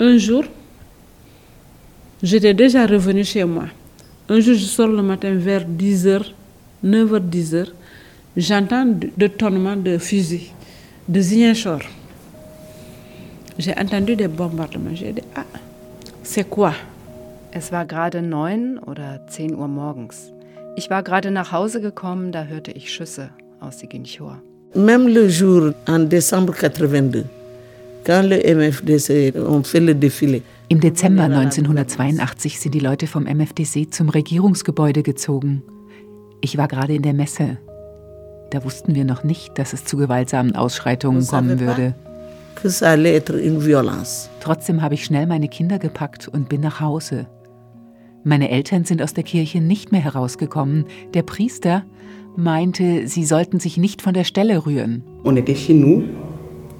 Un jour, j'étais déjà revenu chez moi. Un jour, je sors le matin vers 10h, 9h, 10h. J'entends de tonnement de fusil de Ziguinchor. J'ai entendu des bombardements. J'ai dit, ah, c'est quoi? Es war gerade neun oder zehn Uhr morgens. Ich war gerade nach Hause gekommen, da hörte ich Schüsse aus Ziguinchor. Même le jour en décembre 82, Im Dezember 1982 sind die Leute vom MFDC zum Regierungsgebäude gezogen. Ich war gerade in der Messe. Da wussten wir noch nicht, dass es zu gewaltsamen Ausschreitungen kommen würde. Trotzdem habe ich schnell meine Kinder gepackt und bin nach Hause. Meine Eltern sind aus der Kirche nicht mehr herausgekommen. Der Priester meinte, sie sollten sich nicht von der Stelle rühren. On était chez nous.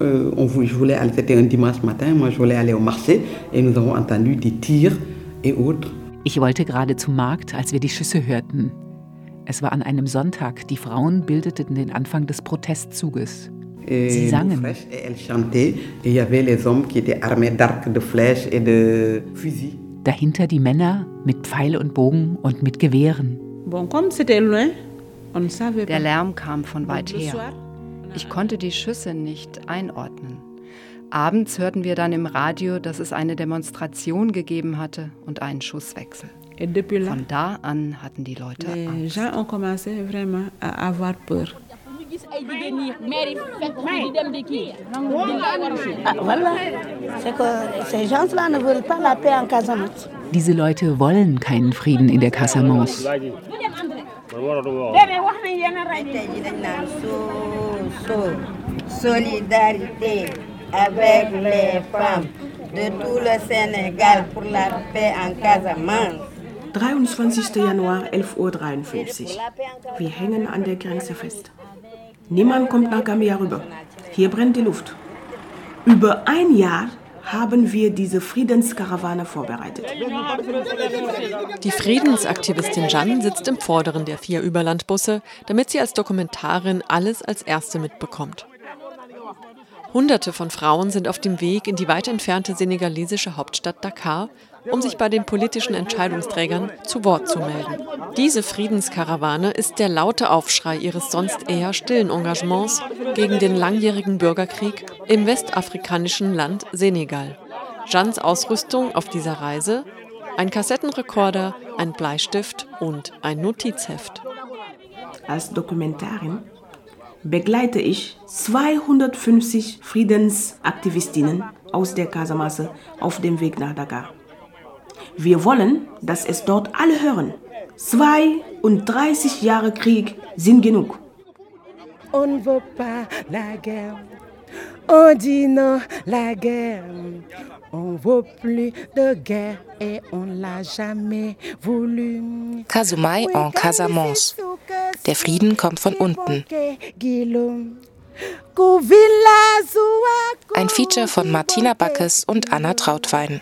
Euh, on, je voulais aller, c'était un dimanche matin, moi je voulais aller au marché et nous avons entendu des tirs et autres. Ich wollte gerade zum Markt, als wir die Schüsse hörten. Es war an einem Sonntag. Die Frauen bildeten den Anfang des Protestzuges. Sie sangen. Dahinter die Männer mit Pfeil und Bogen und mit Gewehren. Der Lärm kam von weit her. Ich konnte die Schüsse nicht einordnen. Abends hörten wir dann im Radio, dass es eine Demonstration gegeben hatte und einen Schusswechsel. Von da an hatten die Leute Angst. Diese Leute wollen keinen Frieden in der Casamance. Solidarité avec les femmes de tout le Sénégal pour la paix en Casamance. 23. Januar, 11.53 Uhr. Wir hängen an der Grenze fest. Niemand kommt nach Gambia rüber. Hier brennt die Luft. Über ein Jahr haben wir diese Friedenskarawane vorbereitet. Die Friedensaktivistin Jeanne sitzt im Vorderen der vier Überlandbusse, damit sie als Dokumentarin alles als Erste mitbekommt. Hunderte von Frauen sind auf dem Weg in die weit entfernte senegalesische Hauptstadt Dakar, um sich bei den politischen Entscheidungsträgern zu Wort zu melden. Diese Friedenskarawane ist der laute Aufschrei ihres sonst eher stillen Engagements gegen den langjährigen Bürgerkrieg im westafrikanischen Land Senegal. Jeans Ausrüstung auf dieser Reise ein Kassettenrekorder, ein Bleistift und ein Notizheft. Als Dokumentarin begleite ich 250 Friedensaktivistinnen aus der Casamance auf dem Weg nach Dakar. Wir wollen, dass es dort alle hören. 32 Jahre Krieg sind genug. On ne veut pas la guerre. On dit non la guerre. On veut plus de guerre et on l'a jamais voulu. Kasumai en Casamance. Der Frieden kommt von unten. Ein Feature von Martina Backes und Anna Trautwein.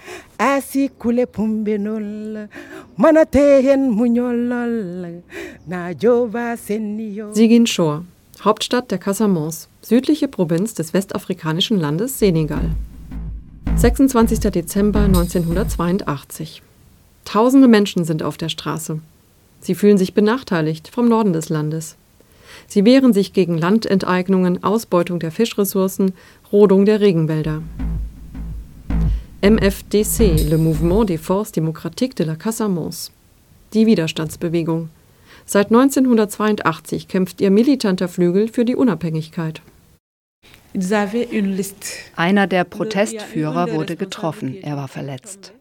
Ziguinchor, Hauptstadt der Casamance, südliche Provinz des westafrikanischen Landes Senegal. 26. Dezember 1982. Tausende Menschen sind auf der Straße. Sie fühlen sich benachteiligt vom Norden des Landes. Sie wehren sich gegen Landenteignungen, Ausbeutung der Fischressourcen, Rodung der Regenwälder. MFDC, le Mouvement des Forces Démocratiques de la Casamance. Die Widerstandsbewegung. Seit 1982 kämpft ihr militanter Flügel für die Unabhängigkeit. Einer der Protestführer wurde getroffen, er war verletzt.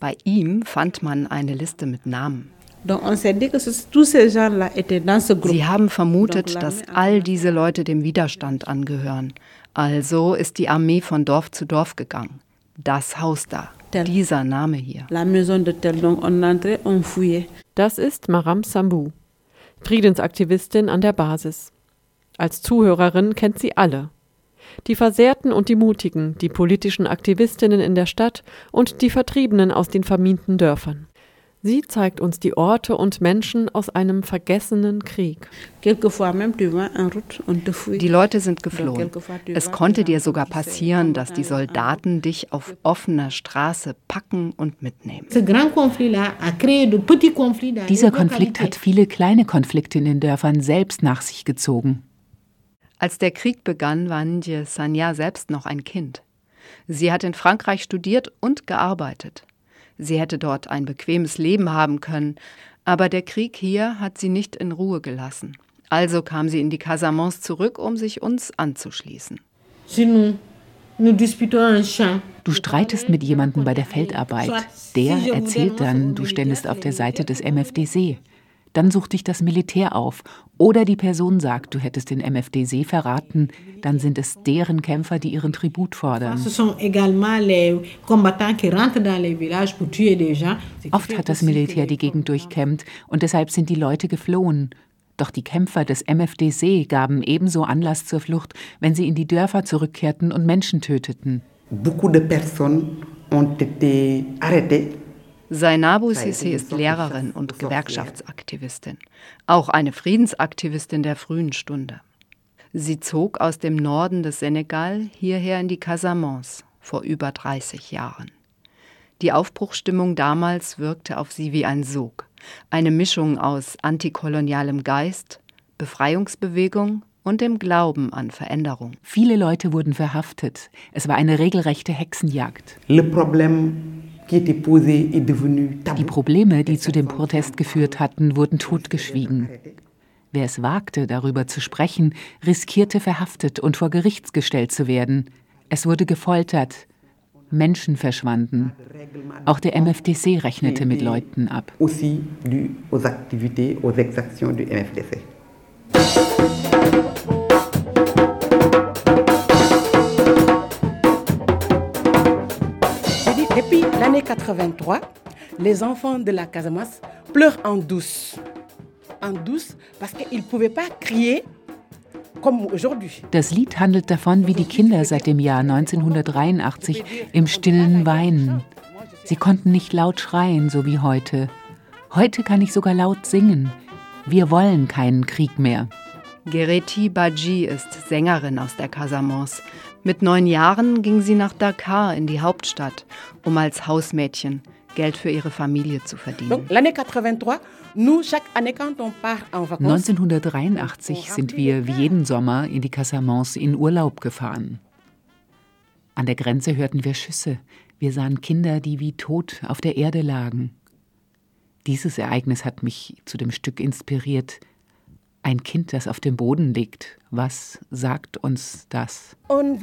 Bei ihm fand man eine Liste mit Namen. Sie haben vermutet, dass all diese Leute dem Widerstand angehören. Also ist die Armee von Dorf zu Dorf gegangen. Das Haus da, dieser Name hier. Das ist Maram Sambu, Friedensaktivistin an der Basis. Als Zuhörerin kennt sie alle. Die Versehrten und die Mutigen, die politischen Aktivistinnen in der Stadt und die Vertriebenen aus den vermienten Dörfern. Sie zeigt uns die Orte und Menschen aus einem vergessenen Krieg. Die Leute sind geflohen. Es konnte dir sogar passieren, dass die Soldaten dich auf offener Straße packen und mitnehmen. Dieser Konflikt hat viele kleine Konflikte in den Dörfern selbst nach sich gezogen. Als der Krieg begann, war Ndje Sanya selbst noch ein Kind. Sie hat in Frankreich studiert und gearbeitet. Sie hätte dort ein bequemes Leben haben können, aber der Krieg hier hat sie nicht in Ruhe gelassen. Also kam sie in die Casamance zurück, um sich uns anzuschließen. Du streitest mit jemandem bei der Feldarbeit. Der erzählt dann, du ständest auf der Seite des MFDC. Dann sucht dich das Militär auf. Oder die Person sagt, du hättest den MFDC verraten. Dann sind es deren Kämpfer, die ihren Tribut fordern. Oft hat das Militär die Gegend durchkämmt und deshalb sind die Leute geflohen. Doch die Kämpfer des MFDC gaben ebenso Anlass zur Flucht, wenn sie in die Dörfer zurückkehrten und Menschen töteten. Beaucoup de personnes ont été arrêtées Zainabu Sisi ist Lehrerin und Gewerkschaftsaktivistin, auch eine Friedensaktivistin der frühen Stunde. Sie zog aus dem Norden des Senegal hierher in die Casamance vor über 30 Jahren. Die Aufbruchsstimmung damals wirkte auf sie wie ein Sog, eine Mischung aus antikolonialem Geist, Befreiungsbewegung und dem Glauben an Veränderung. Viele Leute wurden verhaftet. Es war eine regelrechte Hexenjagd. Le problème die Probleme, die zu dem Protest geführt hatten, wurden totgeschwiegen. Wer es wagte, darüber zu sprechen, riskierte verhaftet und vor Gericht gestellt zu werden. Es wurde gefoltert. Menschen verschwanden. Auch der MFDC rechnete mit Leuten ab. Depuis l'année 83, les enfants de la Casamance pleurent en douce. En douce parce qu'ils ne pouvaient pas crier Das Lied handelt davon, wie die Kinder seit dem Jahr 1983 im stillen weinen. Sie konnten nicht laut schreien, so wie heute. Heute kann ich sogar laut singen. Wir wollen keinen Krieg mehr. Gereti Baji ist Sängerin aus der Casamance. Mit neun Jahren ging sie nach Dakar in die Hauptstadt, um als Hausmädchen Geld für ihre Familie zu verdienen. 1983 sind wir wie jeden Sommer in die Casamance in Urlaub gefahren. An der Grenze hörten wir Schüsse. Wir sahen Kinder, die wie tot auf der Erde lagen. Dieses Ereignis hat mich zu dem Stück inspiriert, ein Kind, das auf dem Boden liegt, was sagt uns das? Wir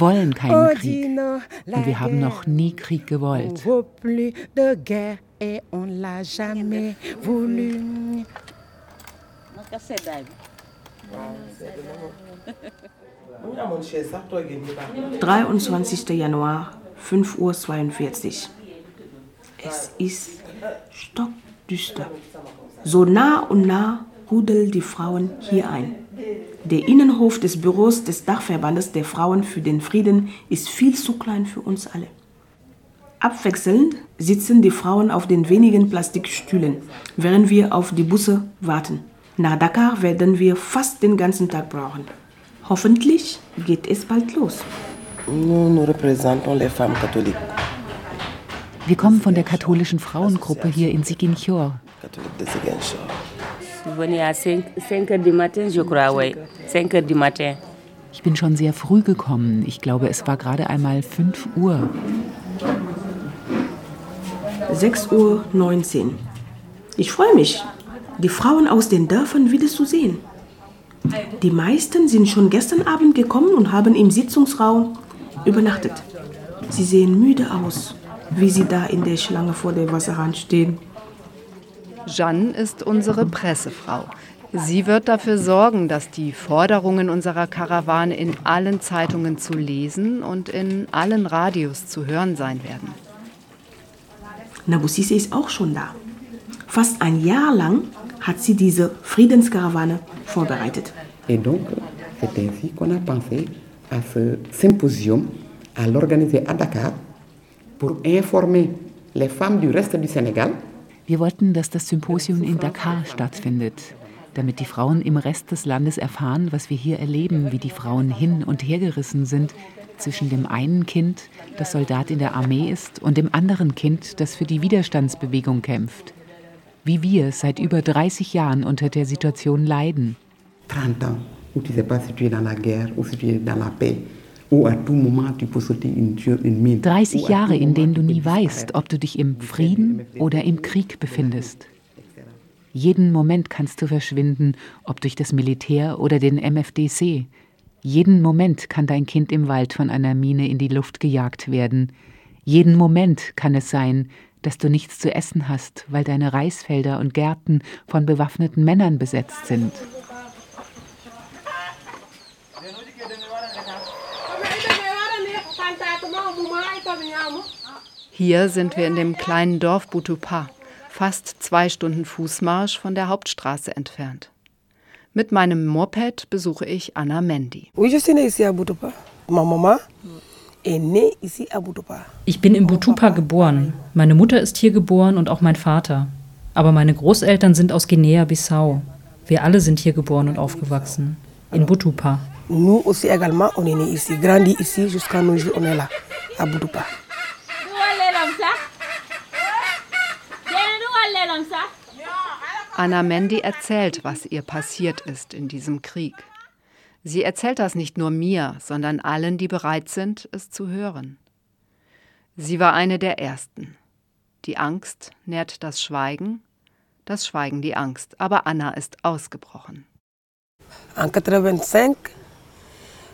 wollen keinen Krieg und wir haben noch nie Krieg gewollt. »23. Januar, 5.42 Uhr. Es ist stockdüster. So nah und nah rudeln die Frauen hier ein. Der Innenhof des Büros des Dachverbandes der Frauen für den Frieden ist viel zu klein für uns alle. Abwechselnd sitzen die Frauen auf den wenigen Plastikstühlen, während wir auf die Busse warten. Nach Dakar werden wir fast den ganzen Tag brauchen. Hoffentlich geht es bald los. Wir kommen von der katholischen Frauengruppe hier in Ich bin schon sehr früh gekommen. Ich glaube, es war gerade einmal 5 Uhr. 6.19 Uhr. Ich freue mich, die Frauen aus den Dörfern wieder zu sehen. Die meisten sind schon gestern Abend gekommen und haben im Sitzungsraum übernachtet. Sie sehen müde aus, wie sie da in der Schlange vor der Wasserrand stehen. Jeanne ist unsere Pressefrau. Sie wird dafür sorgen, dass die Forderungen unserer Karawane in allen Zeitungen zu lesen und in allen Radios zu hören sein werden. Nabusisi ist auch schon da. Fast ein Jahr lang hat sie diese Friedenskarawane vorbereitet. Et donc, c'est ainsi qu'on a pensé à ce symposium, à l'organiser à Dakar pour informer les femmes du reste du Sénégal. Wir wollten, dass das Symposium in Dakar stattfindet, damit die Frauen im Rest des Landes erfahren, was wir hier erleben, wie die Frauen hin und her gerissen sind zwischen dem einen Kind, das Soldat in der Armee ist, und dem anderen Kind, das für die Widerstandsbewegung kämpft. Wie wir seit über 30 Jahren unter der Situation leiden. 30 ans, où tu sais pas si tu es dans la guerre ou si tu es dans la paix. 30 Jahre, in denen du nie weißt, ob du dich im Frieden oder im Krieg befindest. Jeden Moment kannst du verschwinden, ob durch das Militär oder den MFDC. Jeden Moment kann dein Kind im Wald von einer Mine in die Luft gejagt werden. Jeden Moment kann es sein, dass du nichts zu essen hast, weil deine Reisfelder und Gärten von bewaffneten Männern besetzt sind. Hier sind wir in dem kleinen Dorf Butupa, fast zwei Stunden Fußmarsch von der Hauptstraße entfernt. Mit meinem Moped besuche ich Anna Mendy. Ich bin in Butupa geboren. Meine Mutter ist hier geboren und auch mein Vater. Aber meine Großeltern sind aus Guinea-Bissau. Wir alle sind hier geboren und aufgewachsen. In Butupa. Nous aussi également, on est né ici, grandi ici jusqu'à nos jours, on est là, à Butupa. Anna Mendy erzählt, was ihr passiert ist in diesem Krieg. Sie erzählt das nicht nur mir, sondern allen, die bereit sind, es zu hören. Sie war eine der Ersten. Die Angst nährt das Schweigen, das Schweigen die Angst, aber Anna ist ausgebrochen. En 85,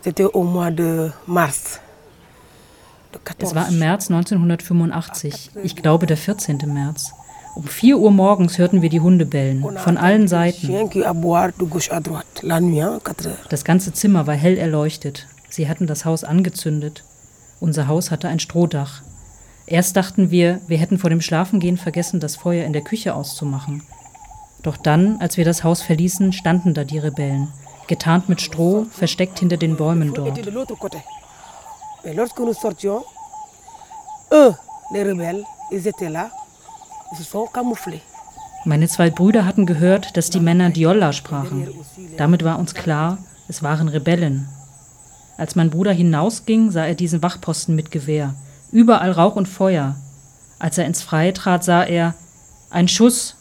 c'était au mois de mars. Es war im März 1985, ich glaube der 14. März. Um 4 Uhr morgens hörten wir die Hunde bellen, von allen Seiten. Das ganze Zimmer war hell erleuchtet. Sie hatten das Haus angezündet. Unser Haus hatte ein Strohdach. Erst dachten wir, wir hätten vor dem Schlafengehen vergessen, das Feuer in der Küche auszumachen. Doch dann, als wir das Haus verließen, standen da die Rebellen, getarnt mit Stroh, versteckt hinter den Bäumen dort. Les rebelles, ils étaient là. Meine zwei Brüder hatten gehört, dass die Männer Diolla sprachen. Damit war uns klar, es waren Rebellen. Als mein Bruder hinausging, sah er diesen Wachposten mit Gewehr. Überall Rauch und Feuer. Als er ins Freie trat, sah er ein Schuss.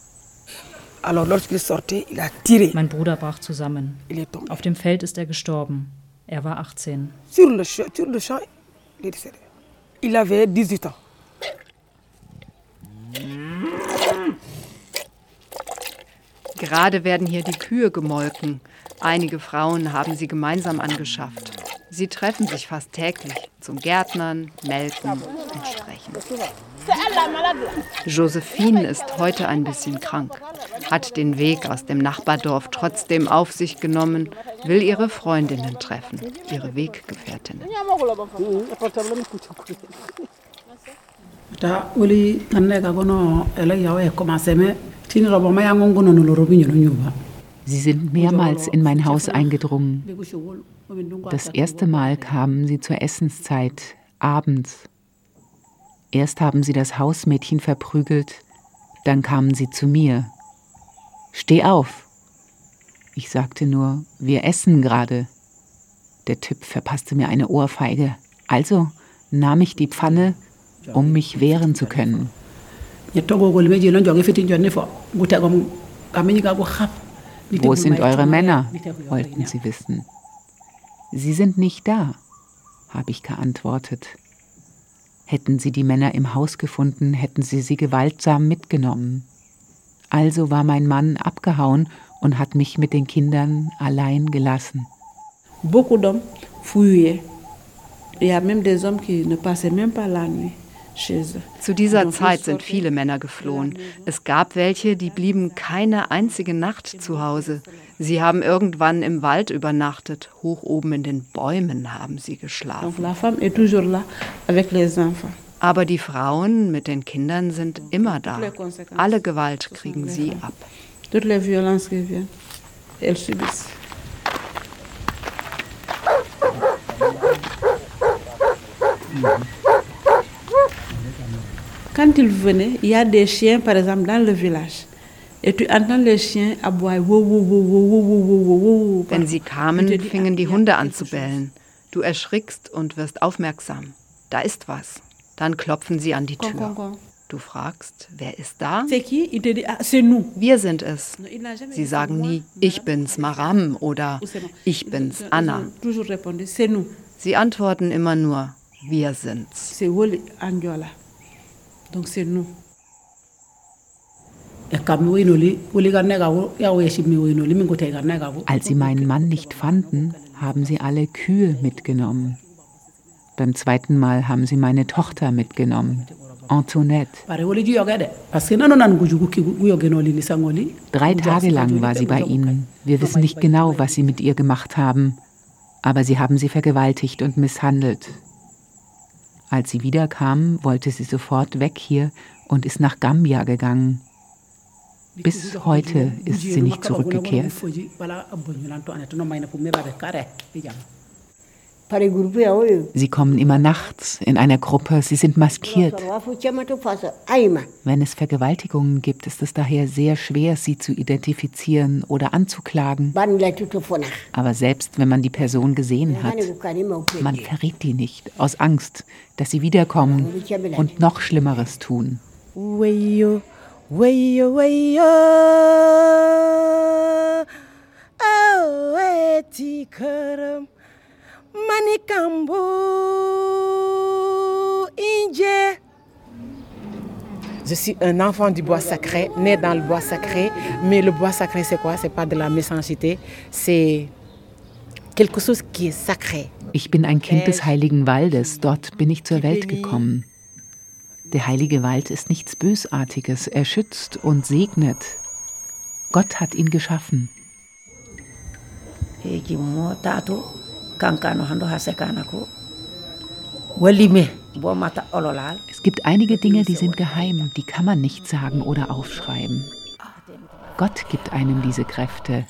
Mein Bruder brach zusammen. Auf dem Feld ist er gestorben. Er war 18. Il avait 18 ans. Gerade werden hier die Kühe gemolken. Einige Frauen haben sie gemeinsam angeschafft. Sie treffen sich fast täglich zum Gärtnern, Melken und Sprechen. Josephine ist heute ein bisschen krank, hat den Weg aus dem Nachbardorf trotzdem auf sich genommen, will ihre Freundinnen treffen, ihre Weggefährtinnen. Ta woli kanne ka bono ele yaw e commencé me Sie sind mehrmals in mein Haus eingedrungen. Das erste Mal kamen sie zur Essenszeit, abends. Erst haben sie das Hausmädchen verprügelt, dann kamen sie zu mir. Steh auf! Ich sagte nur, wir essen gerade. Der Typ verpasste mir eine Ohrfeige. Also nahm ich die Pfanne, um mich wehren zu können. Wo sind eure Männer? wollten sie wissen. Sie sind nicht da, habe ich geantwortet. Hätten sie die Männer im Haus gefunden, hätten sie sie gewaltsam mitgenommen. Also war mein Mann abgehauen und hat mich mit den Kindern allein gelassen. Beaucoup d'hommes fuyaient. Il y a même des hommes qui ne passaient même pas la nuit. Zu dieser Zeit sind viele Männer geflohen. Es gab welche, die blieben keine einzige Nacht zu Hause. Sie haben irgendwann im Wald übernachtet. Hoch oben in den Bäumen haben sie geschlafen. Aber die Frauen mit den Kindern sind immer da. Alle Gewalt kriegen sie ab. Mhm. Quand ils venaient, il y a des chiens, par exemple, dans le village. Wenn sie kamen, fingen die Hunde an zu bellen. Du erschrickst und wirst aufmerksam. Da ist was. Dann klopfen sie an die Tür. Du fragst, wer ist da? Wir sind es. Sie sagen nie, ich bin's Maram oder ich bin's Anna. Sie antworten immer nur, wir sind's. Donc c'est nous. Als sie meinen Mann nicht fanden, haben sie alle Kühe mitgenommen. Beim zweiten Mal haben sie meine Tochter mitgenommen, Antoinette. Drei Tage lang war sie bei ihnen. Wir wissen nicht genau, was sie mit ihr gemacht haben, aber sie haben sie vergewaltigt und misshandelt. Als sie wiederkam, wollte sie sofort weg hier und ist nach Gambia gegangen. Bis heute ist sie nicht zurückgekehrt. Sie kommen immer nachts in einer Gruppe, sie sind maskiert. Wenn es Vergewaltigungen gibt, ist es daher sehr schwer, sie zu identifizieren oder anzuklagen. Aber selbst wenn man die Person gesehen hat, man verrät die nicht, aus Angst, dass sie wiederkommen und noch Schlimmeres tun. Oh, Manikambo Indje. Je suis un enfant du bois sacré, né dans le bois sacré. Mais le bois sacré, c'est quoi C'est pas de la méchanceté, c'est quelque chose qui est sacré. Ich bin ein Kind des heiligen Waldes. Dort bin ich zur Welt gekommen. Der heilige Wald ist nichts Bösartiges. Er schützt und segnet. Gott hat ihn geschaffen. Es gibt einige Dinge, die sind geheim, die kann man nicht sagen oder aufschreiben. Gott gibt einem diese Kräfte.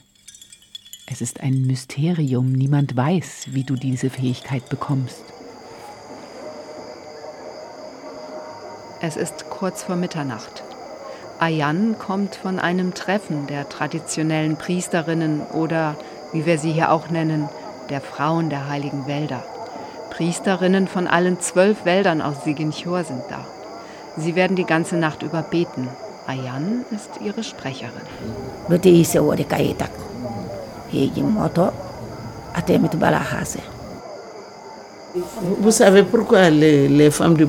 Es ist ein Mysterium, niemand weiß, wie du diese Fähigkeit bekommst. Es ist kurz vor Mitternacht. Ayan kommt von einem Treffen der traditionellen Priesterinnen oder, wie wir sie hier auch nennen, der Frauen der heiligen Wälder. Priesterinnen von allen zwölf Wäldern aus Siginchor sind da. Sie werden die ganze Nacht über beten. Ayan ist ihre Sprecherin.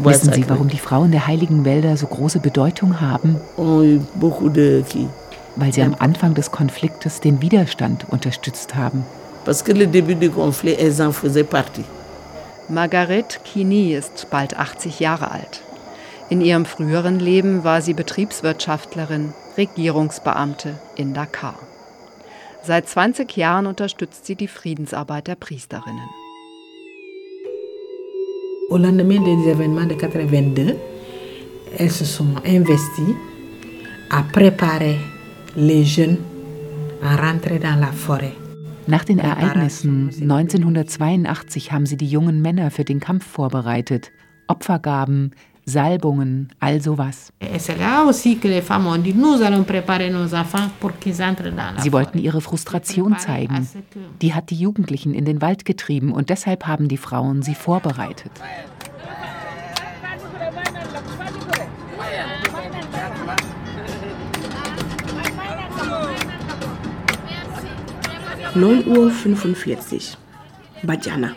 Wissen Sie, warum die Frauen der heiligen Wälder so große Bedeutung haben? Weil sie am Anfang des Konfliktes den Widerstand unterstützt haben. Parce que le début du conflit, elles en faisaient partie. Margaret Kini ist bald 80 Jahre alt. In ihrem früheren Leben war sie Betriebswirtschaftlerin, Regierungsbeamte in Dakar. Seit 20 Jahren unterstützt sie die Friedensarbeit der Priesterinnen. Au lendemain des événements de 82, elles se sont investies à préparer les jeunes à rentrer dans la forêt. Nach den Ereignissen 1982 haben sie die jungen Männer für den Kampf vorbereitet. Opfergaben, Salbungen, all sowas. Sie wollten ihre Frustration zeigen. Die hat die Jugendlichen in den Wald getrieben und deshalb haben die Frauen sie vorbereitet. 9.45 Uhr. Badjana.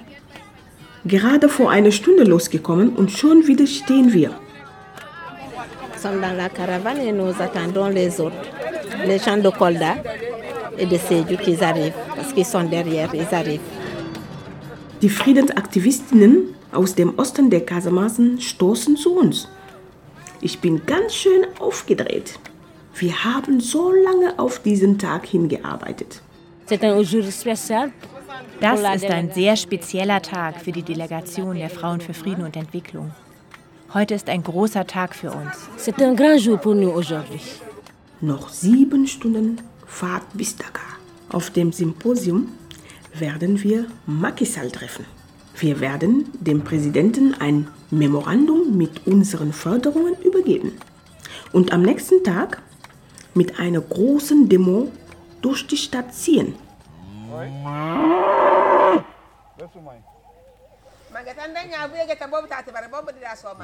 Gerade vor einer Stunde losgekommen und schon wieder stehen wir. Die Friedensaktivistinnen aus dem Osten der Kasemassen stoßen zu uns. Ich bin ganz schön aufgedreht. Wir haben so lange auf diesen Tag hingearbeitet. Das ist ein sehr spezieller Tag für die Delegation der Frauen für Frieden und Entwicklung. Heute ist ein großer Tag für uns. Noch sieben Stunden Fahrt bis Dakar. Auf dem Symposium werden wir Macky Sall treffen. Wir werden dem Präsidenten ein Memorandum mit unseren Forderungen übergeben und am nächsten Tag mit einer großen Demo durch die Stadt ziehen.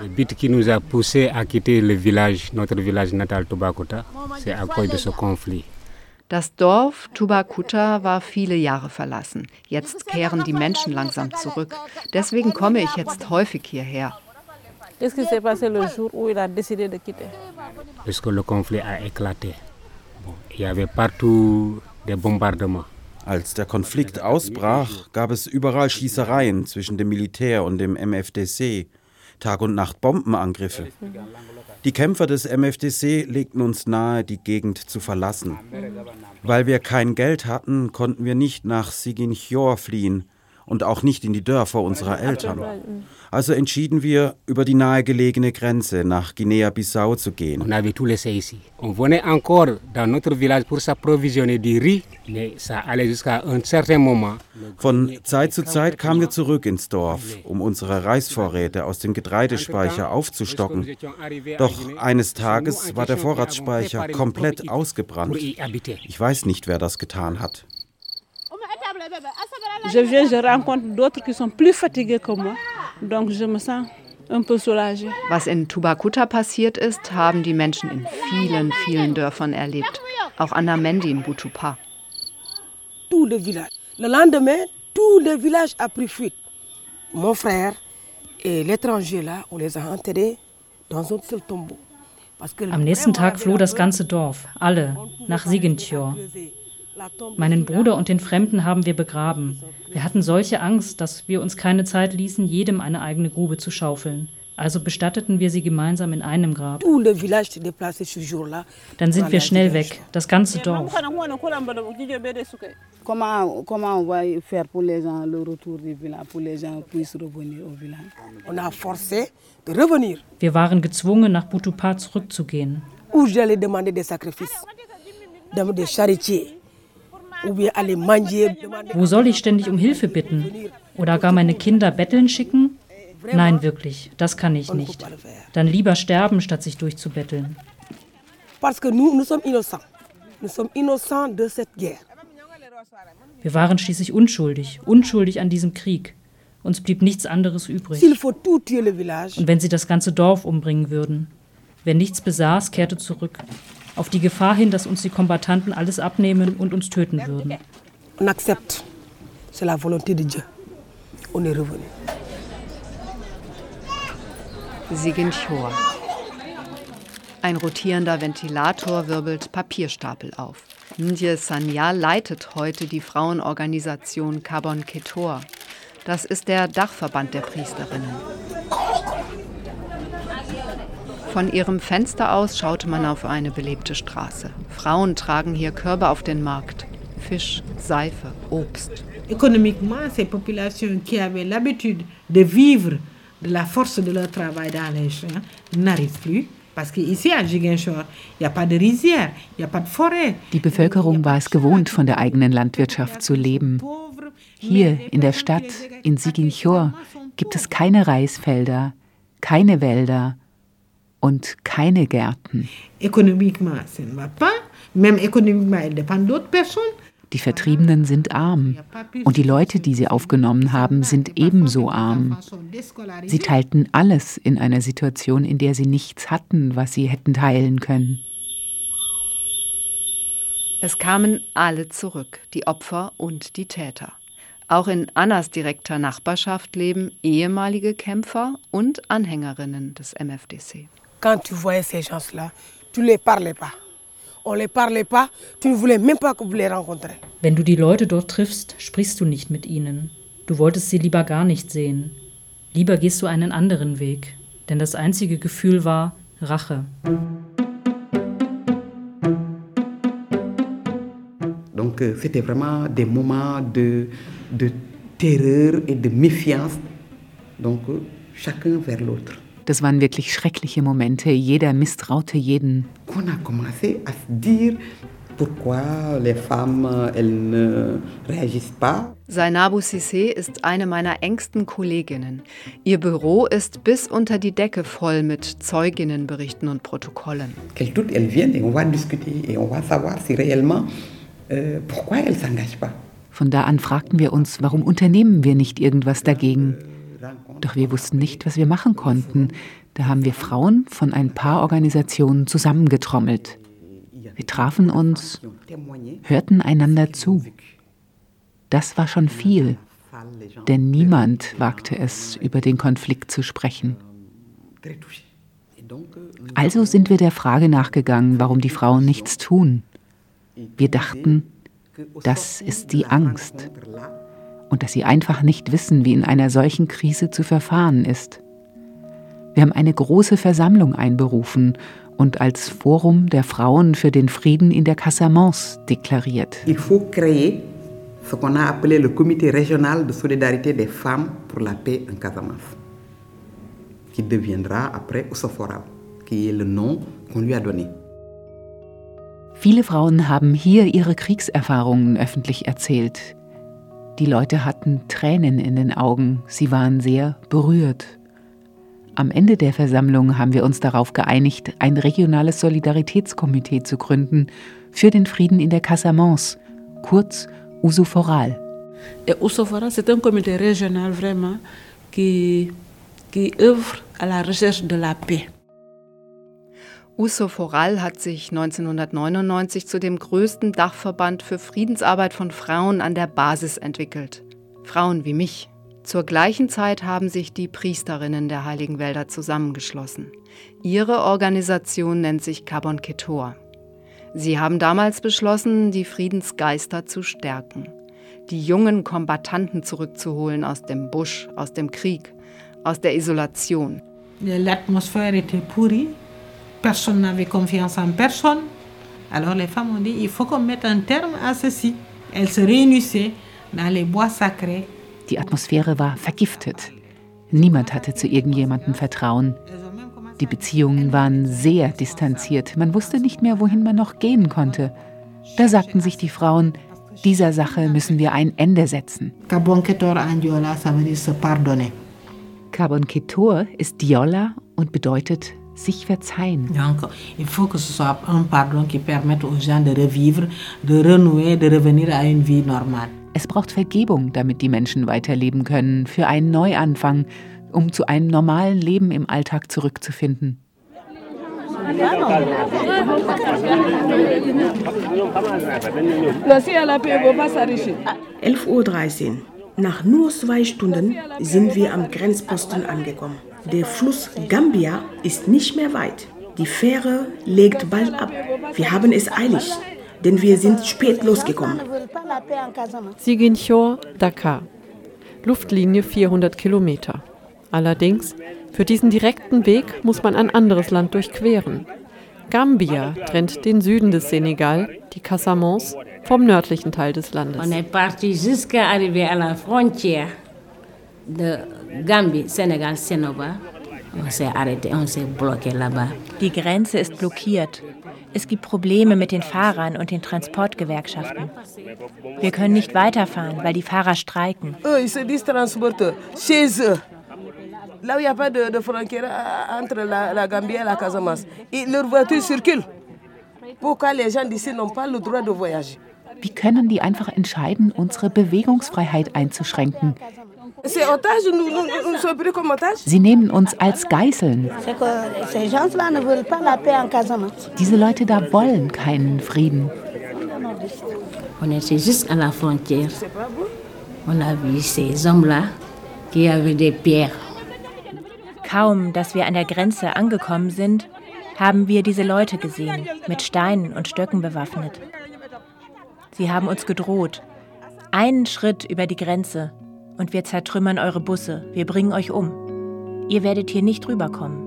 Le but qui nous a poussé à quitter le village, notre village natal Tobakuta, c'est à cause de ce conflit. Das Dorf Tubakuta war viele Jahre verlassen. Jetzt kehren die Menschen langsam zurück. Deswegen komme ich jetzt häufig hierher. Qu'est-ce qui s'est passé le jour où il a décidé de quitter Parce que le conflit a éclaté. Als der Konflikt ausbrach, gab es überall Schießereien zwischen dem Militär und dem MFDC. Tag und Nacht Bombenangriffe. Die Kämpfer des MFDC legten uns nahe, die Gegend zu verlassen. Weil wir kein Geld hatten, konnten wir nicht nach Siginchor fliehen und auch nicht in die Dörfer unserer Eltern. Also entschieden wir, über die nahegelegene Grenze nach Guinea-Bissau zu gehen. On avait tout laissé ici. On venait encore dans notre village pour s'approvisionner du riz, mais ça allait jusqu'à un certain moment. Von Zeit zu Zeit kamen wir zurück ins Dorf, um unsere Reisvorräte aus dem Getreidespeicher aufzustocken. Doch eines Tages war der Vorratsspeicher komplett ausgebrannt. Ich weiß nicht, wer das getan hat. Je viens, je rencontre d'autres qui sont plus fatigués que moi. Donc je me sens un peu soulagée. Was in Tubakuta passiert ist, haben die Menschen in vielen, vielen Dörfern erlebt. Auch Anna Mendi in Butupa. Tout le village. Le lendemain, tout le village a pris fuite. Mon frère et l'étranger là, on les a enterrés dans un seul tombeau. Am nächsten Tag floh das ganze Dorf, alle, nach Sigentjor. Meinen Bruder und den Fremden haben wir begraben. Wir hatten solche Angst, dass wir uns keine Zeit ließen, jedem eine eigene Grube zu schaufeln. Also bestatteten wir sie gemeinsam in einem Grab. Dann sind wir schnell weg, das ganze Dorf. Wir waren gezwungen, nach Butupa zurückzugehen. Où j'allais demander des sacrifices, des charitiers. Wo soll ich ständig um Hilfe bitten? Oder gar meine Kinder betteln schicken? Nein, wirklich, das kann ich nicht. Dann lieber sterben, statt sich durchzubetteln. Wir waren schließlich unschuldig, unschuldig an diesem Krieg. Uns blieb nichts anderes übrig. Und wenn sie das ganze Dorf umbringen würden? Wer nichts besaß, kehrte zurück auf die Gefahr hin, dass uns die Kombattanten alles abnehmen und uns töten würden. On accepte. C'est la volonté de Dieu. On est revenu. Siginchor. Ein rotierender Ventilator wirbelt Papierstapel auf. Ndje Sanya leitet heute die Frauenorganisation Carbon Ketor. Das ist der Dachverband der Priesterinnen. Von ihrem Fenster aus schaute man auf eine belebte Straße. Frauen tragen hier Körbe auf den Markt. Fisch, Seife, Obst. Économiquement, ces populations qui avaient l'habitude de vivre de la force de leur travail dans les champs n'arrivent plus. Parce qu'ici à Giguinchor, il n'y a pas de rizière, il n'y a pas de forêt. Die Bevölkerung war es gewohnt, von der eigenen Landwirtschaft zu leben. Hier in der Stadt, in Siginchor, gibt es keine Reisfelder, keine Wälder und keine Gärten. Die Vertriebenen sind arm und die Leute, die sie aufgenommen haben, sind ebenso arm. Sie teilten alles in einer Situation, in der sie nichts hatten, was sie hätten teilen können. Es kamen alle zurück, die Opfer und die Täter. Auch in Annas direkter Nachbarschaft leben ehemalige Kämpfer und Anhängerinnen des MFDC. Quand tu voyais ces gens-là, tu ne les parlais pas. On ne les parlait pas, tu ne voulais même pas que vous les rencontrez. Wenn du die Leute dort triffst, sprichst du nicht mit ihnen. Du wolltest sie lieber gar nicht sehen. Lieber gehst du einen anderen Weg. Denn das einzige Gefühl war Rache. Donc c'était vraiment des moments de, de terreur et de méfiance, donc chacun vers l'autre. Das waren wirklich schreckliche Momente. Jeder misstraute jeden. Qu'on a commencé à se dire, Pourquoi les femmes, elles ne réagissent pas Zainabu Sissé ist eine meiner engsten Kolleginnen. Ihr Büro ist bis unter die Decke voll mit Zeuginnenberichten und Protokollen. Qu'elles toutes, elles viennent et on va discuter et on va savoir si réellement euh, pourquoi elles s'engagent pas. Von da an fragten wir uns, warum unternehmen wir nicht irgendwas dagegen? Doch wir wussten nicht, was wir machen konnten. Da haben wir Frauen von ein paar Organisationen zusammengetrommelt. Wir trafen uns, hörten einander zu. Das war schon viel, denn niemand wagte es, über den Konflikt zu sprechen. Also sind wir der Frage nachgegangen, warum die Frauen nichts tun. Wir dachten, das ist die Angst und dass sie einfach nicht wissen, wie in einer solchen Krise zu verfahren ist. Wir haben eine große Versammlung einberufen und als Forum der Frauen für den Frieden in der Casamance deklariert. Il faut créer ce qu'on a appelé le Comité régional de solidarité des femmes pour la paix en Casamance, qui deviendra après Osoforal, qui est le nom qu'on lui a donné. Viele Frauen haben hier ihre Kriegserfahrungen öffentlich erzählt. Die Leute hatten Tränen in den Augen, sie waren sehr berührt. Am Ende der Versammlung haben wir uns darauf geeinigt, ein regionales Solidaritätskomitee zu gründen für den Frieden in der Casamance, kurz Usuforal. Et Usuforal, c'est un comité régional vraiment qui, qui œuvre à la recherche de la paix. Usoforal hat sich 1999 zu dem größten Dachverband für Friedensarbeit von Frauen an der Basis entwickelt. Frauen wie mich. Zur gleichen Zeit haben sich die Priesterinnen der Heiligen Wälder zusammengeschlossen. Ihre Organisation nennt sich Carbon Ketor. Sie haben damals beschlossen, die Friedensgeister zu stärken, die jungen Kombattanten zurückzuholen aus dem Busch, aus dem Krieg, aus der Isolation. Personne n'avait confiance en personne. Alors les femmes ont dit il faut qu'on mette un terme à ceci. Elles se réunissaient dans les bois sacrés Die Atmosphäre war vergiftet. Niemand hatte zu irgendjemandem Vertrauen. Die Beziehungen waren sehr distanziert. Man wusste nicht mehr, wohin man noch gehen konnte. Da sagten sich die Frauen, dieser Sache müssen wir ein Ende setzen. Carbon Ketor ist Diola und bedeutet sich verzeihen. Donc, il faut que ce soit un pardon qui permette aux gens de revivre, de renouer, de revenir à une vie normale. Es braucht Vergebung, damit die Menschen weiterleben können, für einen Neuanfang, um zu einem normalen Leben im Alltag zurückzufinden. 11.13 Uhr. Nach nur zwei Stunden sind wir am Grenzposten angekommen. Der Fluss Gambia ist nicht mehr weit. Die Fähre legt bald ab. Wir haben es eilig, denn wir sind spät losgekommen. Ziguinchor, Dakar. Luftlinie 400 Kilometer. Allerdings, für diesen direkten Weg muss man ein anderes Land durchqueren. Gambia trennt den Süden des Senegal, die Casamance, vom nördlichen Teil des Landes. On est parti jusqu'à arriver à la frontière de Gambie, bloqué là-bas. Die Grenze ist blockiert. Es gibt Probleme mit den Fahrern und den Transportgewerkschaften. Wir können nicht weiterfahren, weil die Fahrer streiken. Là où il n'y a pas de, de frontière euh, entre la, la Gambie et la Casamance. Et leurs voitures circulent. Pourquoi les gens d'ici n'ont pas le droit de voyager Wie können die einfach entscheiden, unsere Bewegungsfreiheit einzuschränken? Sie nehmen uns als Geißeln. Ne. Diese Leute da wollen keinen Frieden. On était juste à la frontière. On a vu ces hommes-là qui avaient des pierres. Kaum, dass wir an der Grenze angekommen sind, haben wir diese Leute gesehen, mit Steinen und Stöcken bewaffnet. Sie haben uns gedroht. Einen Schritt über die Grenze und wir zertrümmern eure Busse, wir bringen euch um. Ihr werdet hier nicht rüberkommen.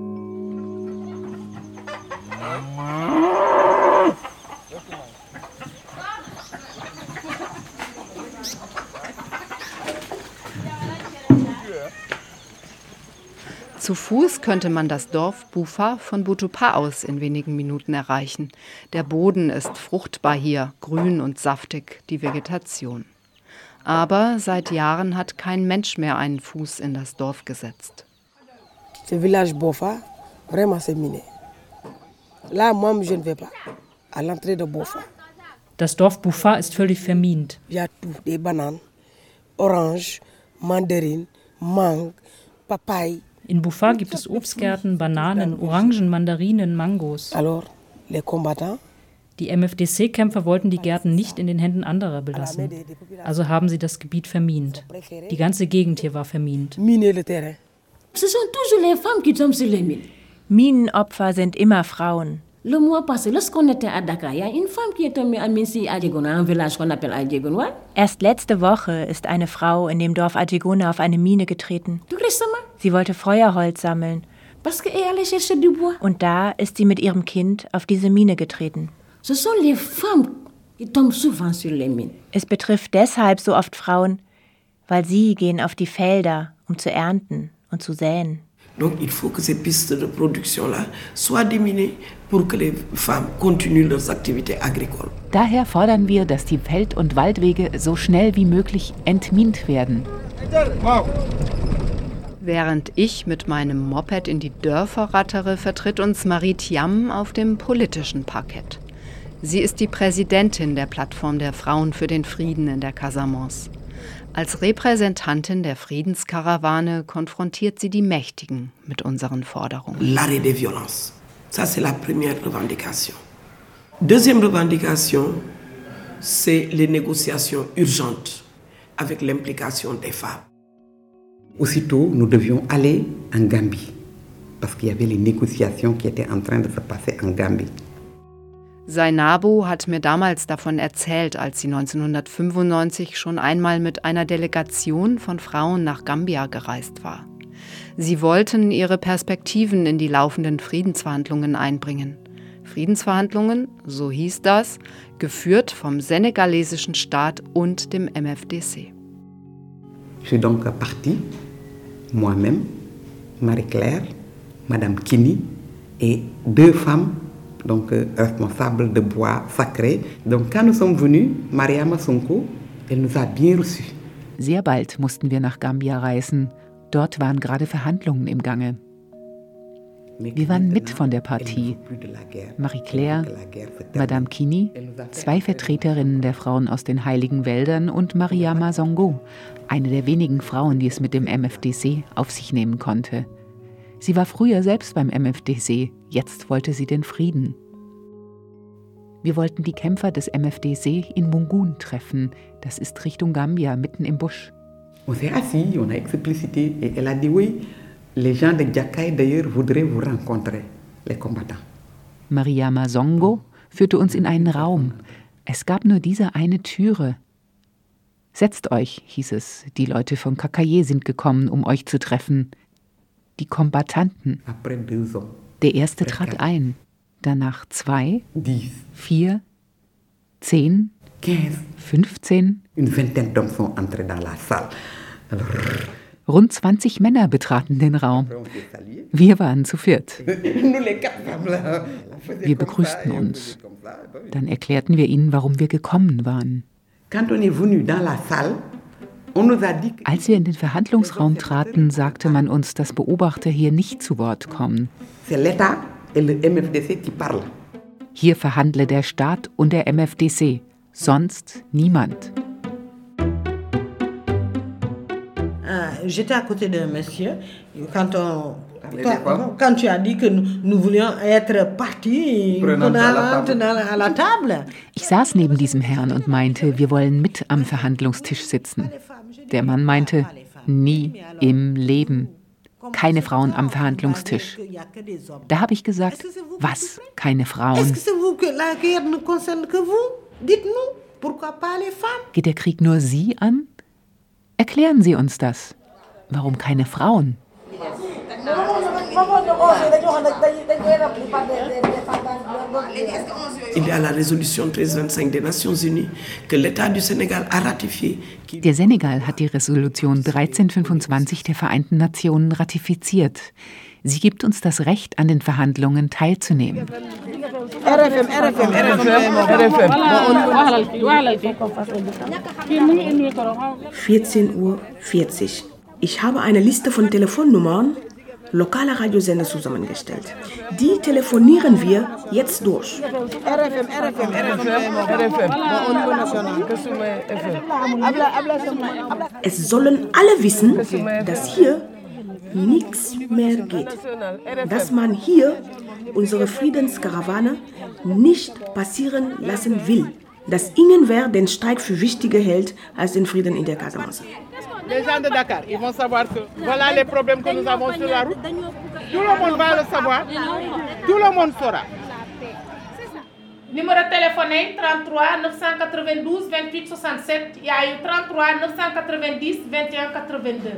Zu Fuß könnte man das Dorf Bufa von Butupa aus in wenigen Minuten erreichen. Der Boden ist fruchtbar hier, grün und saftig, die Vegetation. Aber seit Jahren hat kein Mensch mehr einen Fuß in das Dorf gesetzt. Ce village Bofa, vraiment c'est miné. Là, moi, je ne vais pas. À l'entrée de Bofa. Das Dorf Bufa ist völlig vermint. In Bufa gibt es Obstgärten, Bananen, Orangen, Mandarinen, Mangos. Alors, les combattants Die MFDC-Kämpfer wollten die Gärten nicht in den Händen anderer belassen. Also haben sie das Gebiet vermint. Die ganze Gegend hier war vermint. Minenopfer sind immer Frauen. Erst letzte Woche ist eine Frau in dem Dorf Adjegona auf eine Mine getreten. Sie wollte Feuerholz sammeln. Und da ist sie mit ihrem Kind auf diese Mine getreten. Ce sont les femmes qui tombent souvent sur les mines. Es betrifft deshalb so oft Frauen, weil sie gehen auf die Felder, um zu ernten und zu säen. Donc il faut que ces pistes de production-là soient diminuées pour que les femmes continuent leurs activités agricoles. Daher fordern wir, dass die Feld- und Waldwege so schnell wie möglich entmint werden. Während ich mit meinem Moped in die Dörfer rattere, vertritt uns Marie Thiam auf dem politischen Parkett. Sie ist die Präsidentin der Plattform der Frauen für den Frieden in der Casamance. Als Repräsentantin der Friedenskarawane konfrontiert sie die Mächtigen mit unseren Forderungen. L'arrêt des violences. Ça, c'est la première revendication. Deuxième revendication, c'est les négociations urgentes avec l'implication des femmes. Aussitôt, nous devions aller en Gambie, parce qu'il y avait les négociations qui étaient en train de se passer en Gambie. Zainabu hat mir damals davon erzählt, als sie 1995 schon einmal mit einer Delegation von Frauen nach Gambia gereist war. Sie wollten ihre Perspektiven in die laufenden Friedensverhandlungen einbringen. Friedensverhandlungen, so hieß das, geführt vom senegalesischen Staat und dem MFDC. Je suis donc parti, moi-même, Marie-Claire, Madame Kini et deux femmes donc euh, responsables de bois sacré. Donc quand nous sommes venus, Mariama Sonko, elle nous a bien reçus. Sehr bald mussten wir nach Gambia reisen. Dort waren gerade Verhandlungen im Gange. Wir waren mit von der Partie. Marie-Claire, Madame Kini, zwei Vertreterinnen der Frauen aus den Heiligen Wäldern und Mariama Songo, eine der wenigen Frauen, die es mit dem MFDC auf sich nehmen konnte. Sie war früher selbst beim MFDC, jetzt wollte sie den Frieden. Wir wollten die Kämpfer des MFDC in Mungun treffen. Das ist Richtung Gambia, mitten im Busch. On s'est assis, on a explicité et elle a dit oui, les gens de Djakai d'ailleurs voudraient vous rencontrer, les combattants. Mariama Songo führte uns in einen Raum. Es gab nur diese eine Türe. Setzt euch, hieß es, die Leute von Kakaye sind gekommen, um euch zu treffen. Die Kombattanten. Der erste trat ein, danach zwei, vier, zehn, fünfzehn. une vingtaine d'hommes sont entrés dans la salle. Alors, Rund 20 Männer betraten den Raum. Wir waren zu viert. Wir begrüßten uns. Dann erklärten wir ihnen, warum wir gekommen waren. Quand on est venu dans la salle, Als wir in den Verhandlungsraum traten, sagte man uns, dass Beobachter hier nicht zu Wort kommen. Hier verhandle der Staat und der MFDC, sonst niemand. Ah, J'étais à côté d'un monsieur. Quand, on, Parlez quand, des femmes. quand tu as dit que nous, nous voulions être partis Prenant à la prenant table. à la table. Ich saß neben diesem Herrn und meinte, wir wollen mit am Verhandlungstisch sitzen. Der Mann meinte, nie im Leben. Keine Frauen am Verhandlungstisch. Da habe ich gesagt, was? Keine Frauen? ne Geht der Krieg nur Sie an? Erklären Sie uns das. Warum keine Frauen? Il y a la résolution 1325 des Nations Unies que l'État du Sénégal a ratifiée. Der Senegal hat die Resolution 1325 der Vereinten Nationen ratifiziert. Sie gibt uns das Recht, an den Verhandlungen teilzunehmen. RFM, RFM, RFM, RFM. 14 Uhr 40. Ich habe eine Liste von Telefonnummern lokaler Radiosender zusammengestellt. Die telefonieren wir jetzt durch. RFM, RFM, RFM, Es sollen alle wissen, dass hier nichts mehr geht. Dass man hier unsere Friedenskarawane nicht passieren lassen will. Dass irgendwer den Streik für wichtiger hält als den Frieden in der Casamance. Les gens de Dakar, ils vont savoir que voilà les problèmes que nous avons sur la route. Tout le monde va le savoir. Tout le monde saura. Numéro téléphoné 33 992 28 67. Il y a eu 33 990 21 82.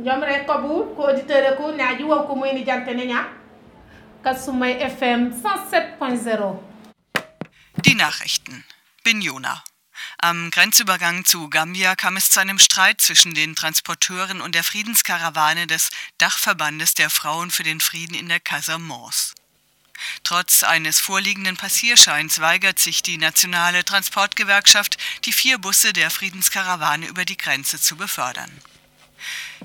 ñoom rek ko bu ko auditeur ko ñaaji wow ko muy ni jante ne ñaa Kasumai FM 107.0 Die Nachrichten. Bin Jona. Am Grenzübergang zu Gambia kam es zu einem Streit zwischen den Transporteuren und der Friedenskarawane des Dachverbandes der Frauen für den Frieden in der Casamance. Trotz eines vorliegenden Passierscheins weigert sich die nationale Transportgewerkschaft, die vier Busse der Friedenskarawane über die Grenze zu befördern.